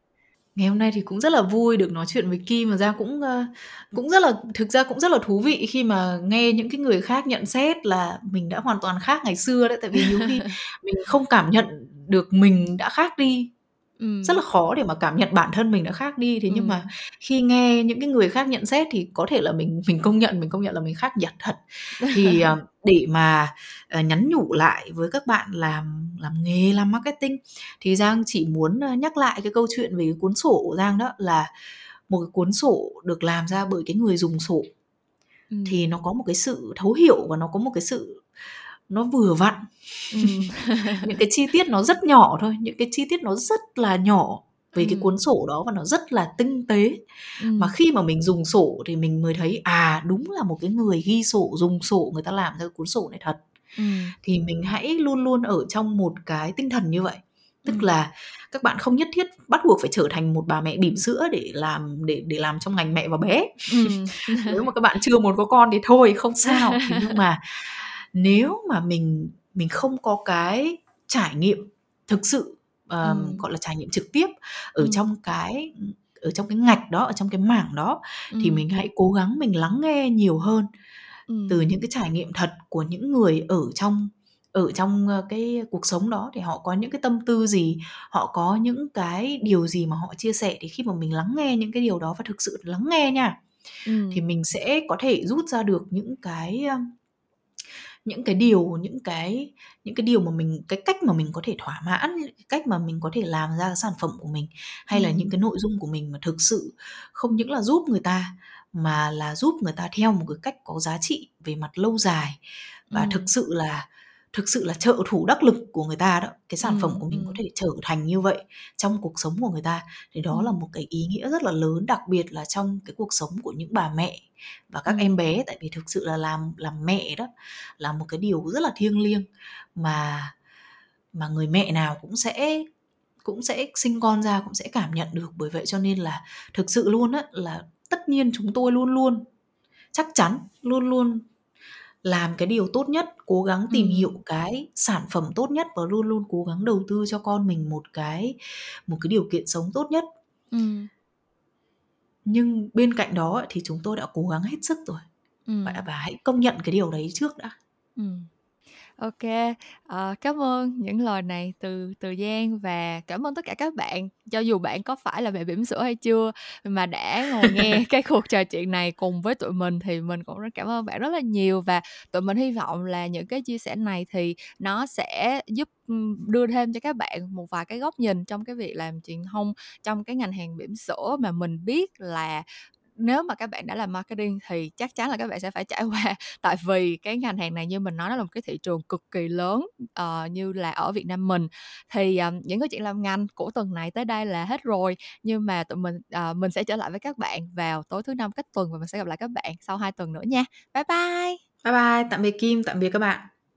Ngày hôm nay thì cũng rất là vui được nói chuyện với Kim và ra cũng uh, cũng rất là thực ra cũng rất là thú vị khi mà nghe những cái người khác nhận xét là mình đã hoàn toàn khác ngày xưa đấy. Tại vì nhiều khi mình không cảm nhận được mình đã khác đi rất là khó để mà cảm nhận bản thân mình đã khác đi. Thế nhưng mà khi nghe những cái người khác nhận xét thì có thể là mình mình công nhận mình công nhận là mình khác nhặt thật. Thì uh, để mà uh, nhắn nhủ lại với các bạn làm làm nghề làm marketing thì Giang chỉ muốn uh, nhắc lại cái câu chuyện về cái cuốn sổ của Giang đó là một cái cuốn sổ được làm ra bởi cái người dùng sổ. Thì nó có một cái sự thấu hiểu và nó có một cái sự nó vừa vặn ừ. những cái chi tiết nó rất nhỏ thôi những cái chi tiết nó rất là nhỏ về ừ. cái cuốn sổ đó và nó rất là tinh tế ừ. mà khi mà mình dùng sổ thì mình mới thấy à đúng là một cái người ghi sổ dùng sổ người ta làm ra cuốn sổ này thật ừ. thì mình hãy luôn luôn ở trong một cái tinh thần như vậy tức ừ. là các bạn không nhất thiết bắt buộc phải trở thành một bà mẹ bỉm sữa để làm để để làm trong ngành mẹ và bé ừ. nếu mà các bạn chưa muốn có con thì thôi không sao nhưng mà nếu mà mình mình không có cái trải nghiệm thực sự um, ừ. gọi là trải nghiệm trực tiếp ở ừ. trong cái ở trong cái ngạch đó ở trong cái mảng đó ừ. thì mình hãy cố gắng mình lắng nghe nhiều hơn ừ. từ những cái trải nghiệm thật của những người ở trong ở trong cái cuộc sống đó thì họ có những cái tâm tư gì họ có những cái điều gì mà họ chia sẻ thì khi mà mình lắng nghe những cái điều đó và thực sự lắng nghe nha ừ. thì mình sẽ có thể rút ra được những cái những cái điều những cái những cái điều mà mình cái cách mà mình có thể thỏa mãn cách mà mình có thể làm ra sản phẩm của mình hay là những cái nội dung của mình mà thực sự không những là giúp người ta mà là giúp người ta theo một cái cách có giá trị về mặt lâu dài và thực sự là thực sự là trợ thủ đắc lực của người ta đó. Cái sản ừ, phẩm của mình ừ. có thể trở thành như vậy trong cuộc sống của người ta. Thì đó ừ. là một cái ý nghĩa rất là lớn đặc biệt là trong cái cuộc sống của những bà mẹ và các em bé. Tại vì thực sự là làm làm mẹ đó là một cái điều rất là thiêng liêng mà mà người mẹ nào cũng sẽ cũng sẽ sinh con ra cũng sẽ cảm nhận được. Bởi vậy cho nên là thực sự luôn á là tất nhiên chúng tôi luôn luôn chắc chắn luôn luôn làm cái điều tốt nhất cố gắng tìm ừ. hiểu cái sản phẩm tốt nhất và luôn luôn cố gắng đầu tư cho con mình một cái một cái điều kiện sống tốt nhất ừ. nhưng bên cạnh đó thì chúng tôi đã cố gắng hết sức rồi ừ. và, và hãy công nhận cái điều đấy trước đã ừ. Ok, ờ, cảm ơn những lời này từ từ Giang và cảm ơn tất cả các bạn. Cho dù bạn có phải là mẹ bỉm sữa hay chưa mà đã ngồi nghe cái cuộc trò chuyện này cùng với tụi mình thì mình cũng rất cảm ơn bạn rất là nhiều. Và tụi mình hy vọng là những cái chia sẻ này thì nó sẽ giúp đưa thêm cho các bạn một vài cái góc nhìn trong cái việc làm truyền thông trong cái ngành hàng bỉm sữa mà mình biết là nếu mà các bạn đã làm marketing thì chắc chắn là các bạn sẽ phải trải qua. Tại vì cái ngành hàng này như mình nói nó là một cái thị trường cực kỳ lớn uh, như là ở Việt Nam mình. Thì um, những cái chuyện làm ngành của tuần này tới đây là hết rồi nhưng mà tụi mình uh, mình sẽ trở lại với các bạn vào tối thứ năm cách tuần và mình sẽ gặp lại các bạn sau hai tuần nữa nha. Bye bye! Bye bye! Tạm biệt Kim tạm biệt các bạn!